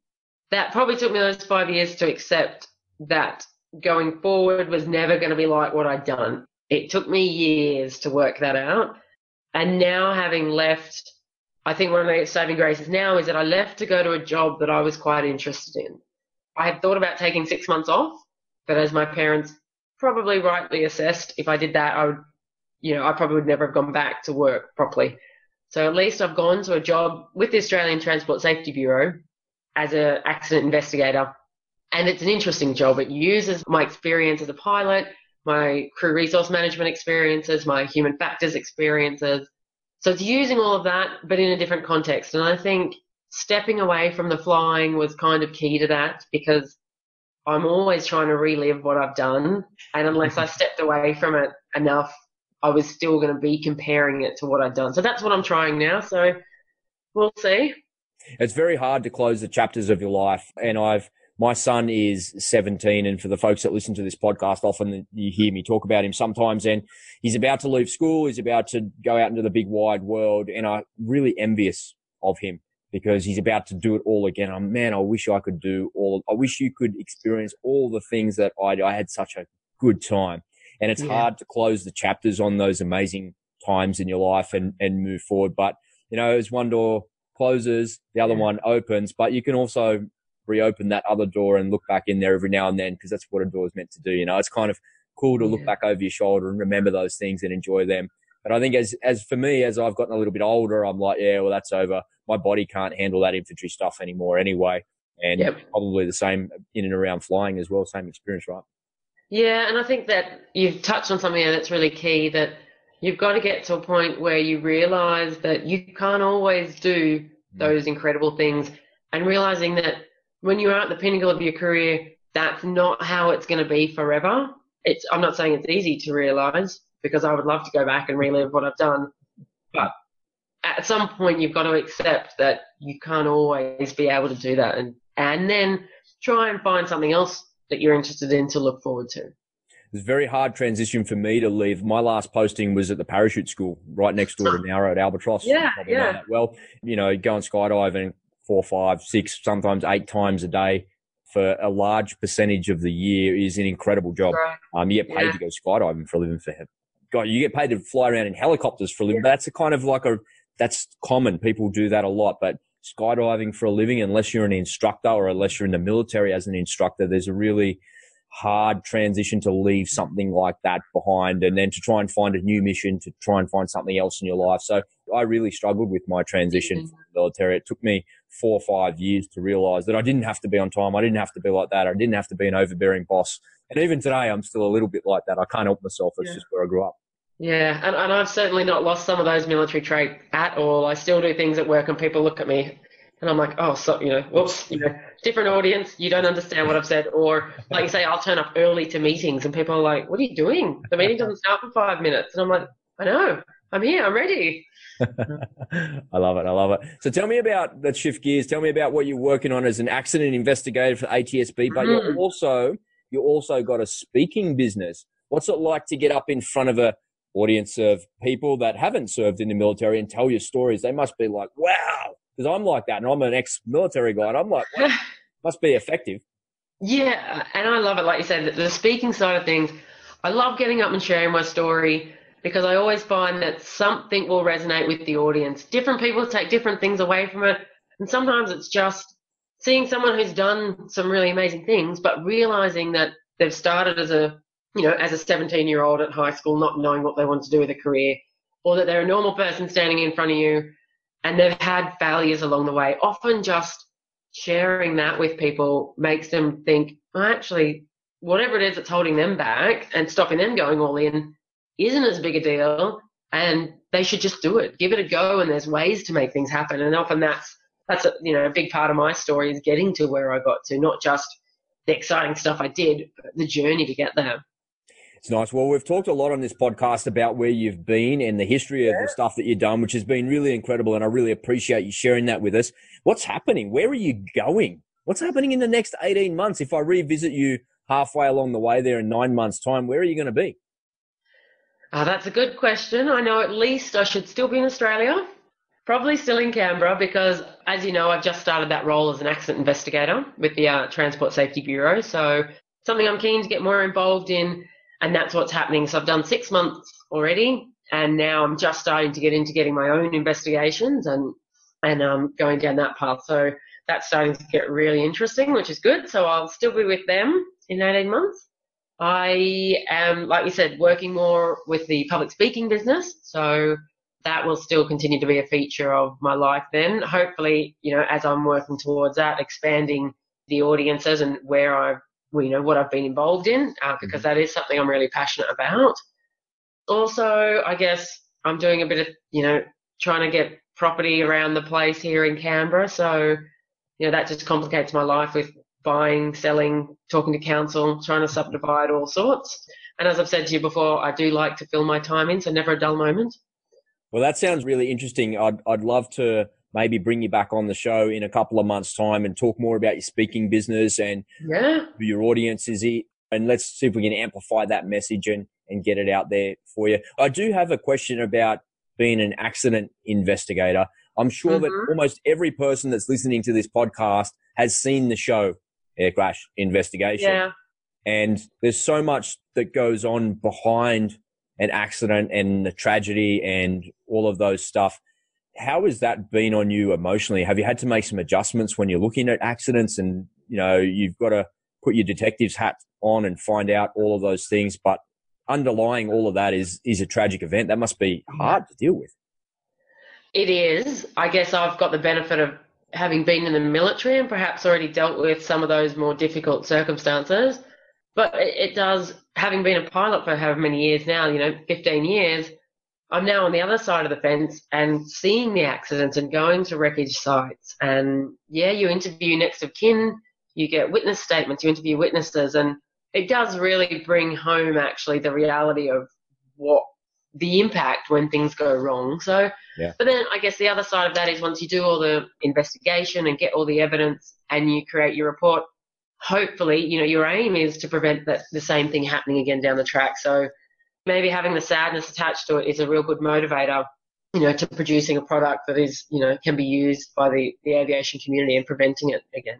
that probably took me those five years to accept that going forward was never going to be like what I'd done. It took me years to work that out. And now having left, I think one of the saving graces now is that I left to go to a job that I was quite interested in. I had thought about taking six months off, but as my parents probably rightly assessed, if I did that, I would, you know, I probably would never have gone back to work properly. So at least I've gone to a job with the Australian Transport Safety Bureau as an accident investigator. And it's an interesting job. It uses my experience as a pilot, my crew resource management experiences, my human factors experiences. So it's using all of that, but in a different context. And I think stepping away from the flying was kind of key to that because I'm always trying to relive what I've done. And unless I stepped away from it enough, I was still going to be comparing it to what I'd done. So that's what I'm trying now. So we'll see. It's very hard to close the chapters of your life. And I've, my son is 17 and for the folks that listen to this podcast often you hear me talk about him sometimes and he's about to leave school he's about to go out into the big wide world and i'm really envious of him because he's about to do it all again I'm, man i wish i could do all i wish you could experience all the things that i i had such a good time and it's yeah. hard to close the chapters on those amazing times in your life and and move forward but you know as one door closes, the other yeah. one opens, but you can also reopen that other door and look back in there every now and then because that's what a door is meant to do. You know, it's kind of cool to look yeah. back over your shoulder and remember those things and enjoy them. But I think as, as for me, as I've gotten a little bit older, I'm like, yeah, well, that's over. My body can't handle that infantry stuff anymore anyway. And yep. probably the same in and around flying as well. Same experience, right? Yeah. And I think that you've touched on something that's really key that you've got to get to a point where you realize that you can't always do mm. those incredible things and realizing that when you're at the pinnacle of your career, that's not how it's going to be forever. It's, I'm not saying it's easy to realize because I would love to go back and relive what I've done, but at some point you've got to accept that you can't always be able to do that and, and then try and find something else that you're interested in to look forward to was a very hard transition for me to leave. My last posting was at the parachute school right next door to Nowra at Albatross. Yeah, yeah. Well, you know, going skydiving four, five, six, sometimes eight times a day for a large percentage of the year is an incredible job. Right. Um, you get paid yeah. to go skydiving for a living for him. God, you get paid to fly around in helicopters for a living. Yeah. That's a kind of like a, that's common. People do that a lot, but skydiving for a living, unless you're an instructor or unless you're in the military as an instructor, there's a really, hard transition to leave something like that behind and then to try and find a new mission, to try and find something else in your life. So I really struggled with my transition mm-hmm. from the military. It took me four or five years to realize that I didn't have to be on time. I didn't have to be like that. I didn't have to be an overbearing boss. And even today, I'm still a little bit like that. I can't help myself. It's yeah. just where I grew up. Yeah, and, and I've certainly not lost some of those military traits at all. I still do things at work and people look at me and I'm like, oh, so, you know, whoops, you know, different audience, you don't understand what I've said. Or like you say, I'll turn up early to meetings and people are like, what are you doing? The meeting doesn't start for five minutes. And I'm like, I know, I'm here, I'm ready. I love it. I love it. So tell me about that shift gears. Tell me about what you're working on as an accident investigator for ATSB, but mm. you're also, you also got a speaking business. What's it like to get up in front of a audience of people that haven't served in the military and tell your stories? They must be like, wow, because I'm like that, and I'm an ex-military guy, and I'm like, well, must be effective. Yeah, and I love it. Like you said, the speaking side of things, I love getting up and sharing my story because I always find that something will resonate with the audience. Different people take different things away from it, and sometimes it's just seeing someone who's done some really amazing things, but realizing that they've started as a you know as a 17 year old at high school, not knowing what they want to do with a career, or that they're a normal person standing in front of you and they've had failures along the way. Often just sharing that with people makes them think, well, actually, whatever it is that's holding them back and stopping them going all in isn't as big a deal and they should just do it. Give it a go and there's ways to make things happen. And often that's that's a you know a big part of my story is getting to where I got to, not just the exciting stuff I did, but the journey to get there. It's nice. Well, we've talked a lot on this podcast about where you've been and the history of the stuff that you've done, which has been really incredible. And I really appreciate you sharing that with us. What's happening? Where are you going? What's happening in the next 18 months? If I revisit you halfway along the way there in nine months' time, where are you going to be? Uh, that's a good question. I know at least I should still be in Australia. Probably still in Canberra because, as you know, I've just started that role as an accident investigator with the uh, Transport Safety Bureau. So, something I'm keen to get more involved in, and that's what's happening. So, I've done six months already, and now I'm just starting to get into getting my own investigations and and um, going down that path. So, that's starting to get really interesting, which is good. So, I'll still be with them in 18 months. I am, like you said, working more with the public speaking business. So, that will still continue to be a feature of my life then. Hopefully, you know, as I'm working towards that, expanding the audiences and where I've, you know, what I've been involved in, uh, because mm-hmm. that is something I'm really passionate about. Also, I guess I'm doing a bit of, you know, trying to get property around the place here in Canberra. So, you know, that just complicates my life with buying, selling, talking to council, trying to subdivide all sorts. And as I've said to you before, I do like to fill my time in, so never a dull moment. Well, that sounds really interesting. I'd, I'd love to maybe bring you back on the show in a couple of months' time and talk more about your speaking business and yeah. who your audience is. It. And let's see if we can amplify that message and, and get it out there for you. I do have a question about being an accident investigator. I'm sure mm-hmm. that almost every person that's listening to this podcast has seen the show Air Crash Investigation. Yeah. And there's so much that goes on behind an accident and the tragedy and all of those stuff. How has that been on you emotionally? Have you had to make some adjustments when you're looking at accidents and, you know, you've got to put your detective's hat on and find out all of those things. But underlying all of that is, is a tragic event. That must be hard to deal with. It is. I guess I've got the benefit of having been in the military and perhaps already dealt with some of those more difficult circumstances. But it, does, having been a pilot for however many years now, you know, 15 years, I'm now on the other side of the fence and seeing the accidents and going to wreckage sites. And yeah, you interview next of kin, you get witness statements, you interview witnesses, and it does really bring home actually the reality of what the impact when things go wrong. So, yeah. but then I guess the other side of that is once you do all the investigation and get all the evidence and you create your report, hopefully, you know, your aim is to prevent that the same thing happening again down the track. So maybe having the sadness attached to it is a real good motivator, you know, to producing a product that is, you know, can be used by the, the aviation community and preventing it again.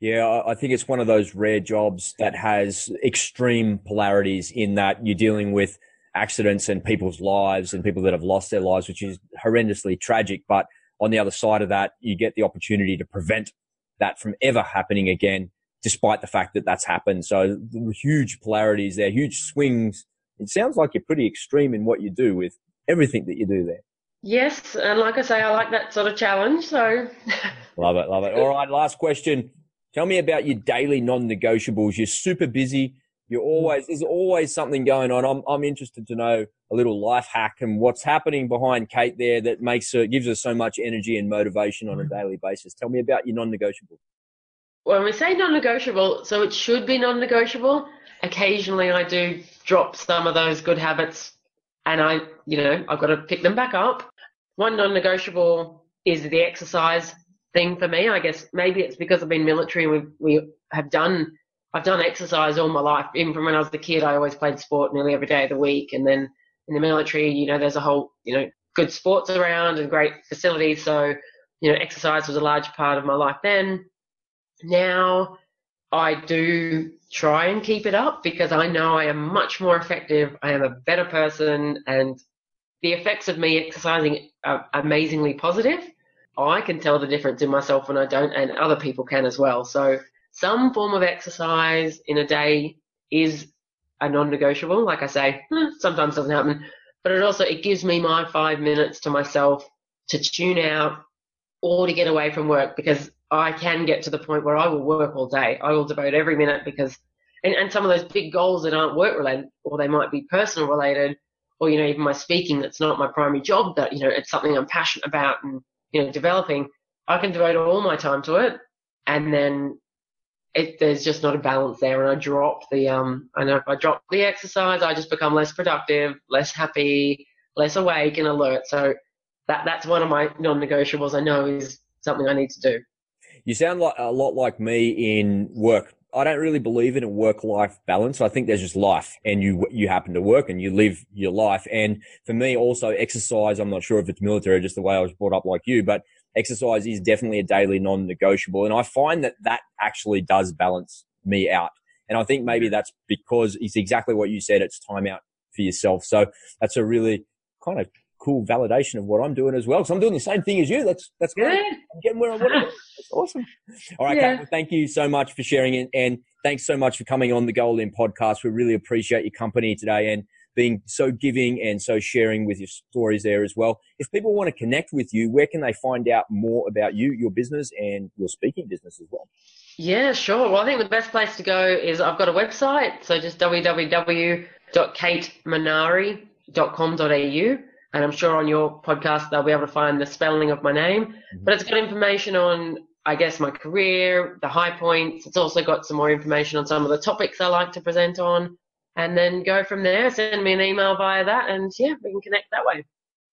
Yeah, I think it's one of those rare jobs that has extreme polarities in that you're dealing with accidents and people's lives and people that have lost their lives, which is horrendously tragic. But on the other side of that, you get the opportunity to prevent that from ever happening again despite the fact that that's happened. So huge polarities there, huge swings. It sounds like you're pretty extreme in what you do with everything that you do there. Yes, and like I say, I like that sort of challenge. So love it, love it. All right, last question. Tell me about your daily non-negotiables. You're super busy. You're mm. always there's always something going on. I'm I'm interested to know a little life hack and what's happening behind Kate there that makes her gives her so much energy and motivation on a mm. daily basis. Tell me about your non-negotiables when we say non-negotiable, so it should be non-negotiable. Occasionally, I do drop some of those good habits, and I, you know, I've got to pick them back up. One non-negotiable is the exercise thing for me. I guess maybe it's because I've been military and we we have done. I've done exercise all my life. Even from when I was a kid, I always played sport nearly every day of the week. And then in the military, you know, there's a whole, you know, good sports around and great facilities. So, you know, exercise was a large part of my life then now I do try and keep it up because I know I am much more effective. I am a better person and the effects of me exercising are amazingly positive. I can tell the difference in myself when I don't and other people can as well. So some form of exercise in a day is a non-negotiable. Like I say, eh, sometimes doesn't happen, but it also, it gives me my five minutes to myself to tune out or to get away from work because I can get to the point where I will work all day. I will devote every minute because, and, and some of those big goals that aren't work related, or they might be personal related, or, you know, even my speaking that's not my primary job, but, you know, it's something I'm passionate about and, you know, developing, I can devote all my time to it. And then it, there's just not a balance there. And I drop the, um, I know if I drop the exercise, I just become less productive, less happy, less awake and alert. So that, that's one of my non-negotiables I know is something I need to do. You sound like a lot like me in work. I don't really believe in a work life balance. I think there's just life and you, you happen to work and you live your life. And for me also exercise, I'm not sure if it's military, just the way I was brought up like you, but exercise is definitely a daily non-negotiable. And I find that that actually does balance me out. And I think maybe that's because it's exactly what you said. It's time out for yourself. So that's a really kind of cool validation of what I'm doing as well. So I'm doing the same thing as you. That's that's good. I'm getting where I want to go. That's awesome. All right, yeah. Kate, thank you so much for sharing it, and thanks so much for coming on the Go All In podcast. We really appreciate your company today and being so giving and so sharing with your stories there as well. If people want to connect with you, where can they find out more about you, your business, and your speaking business as well? Yeah, sure. Well, I think the best place to go is I've got a website, so just www.katemanari.com.au and I'm sure on your podcast they'll be able to find the spelling of my name. Mm-hmm. But it's got information on, I guess, my career, the high points. It's also got some more information on some of the topics I like to present on, and then go from there. Send me an email via that, and yeah, we can connect that way.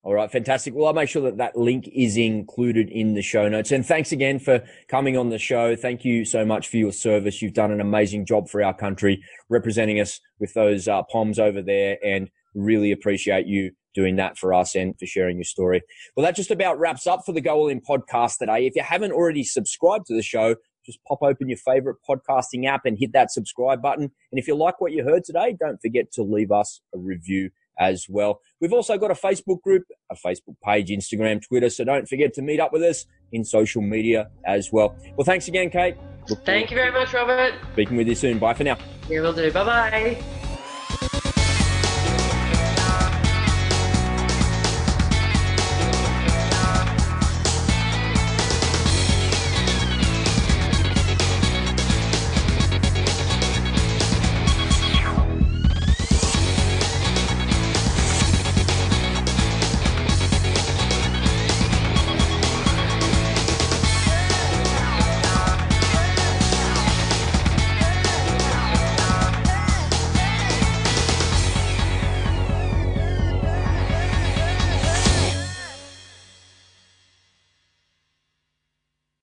All right, fantastic. Well, I'll make sure that that link is included in the show notes. And thanks again for coming on the show. Thank you so much for your service. You've done an amazing job for our country, representing us with those uh, POMs over there, and really appreciate you doing that for us and for sharing your story. Well, that just about wraps up for the Go All In podcast today. If you haven't already subscribed to the show, just pop open your favorite podcasting app and hit that subscribe button. And if you like what you heard today, don't forget to leave us a review as well. We've also got a Facebook group, a Facebook page, Instagram, Twitter. So don't forget to meet up with us in social media as well. Well, thanks again, Kate. Look Thank you very much, Robert. Speaking with you soon. Bye for now. Yeah, we'll do. Bye bye.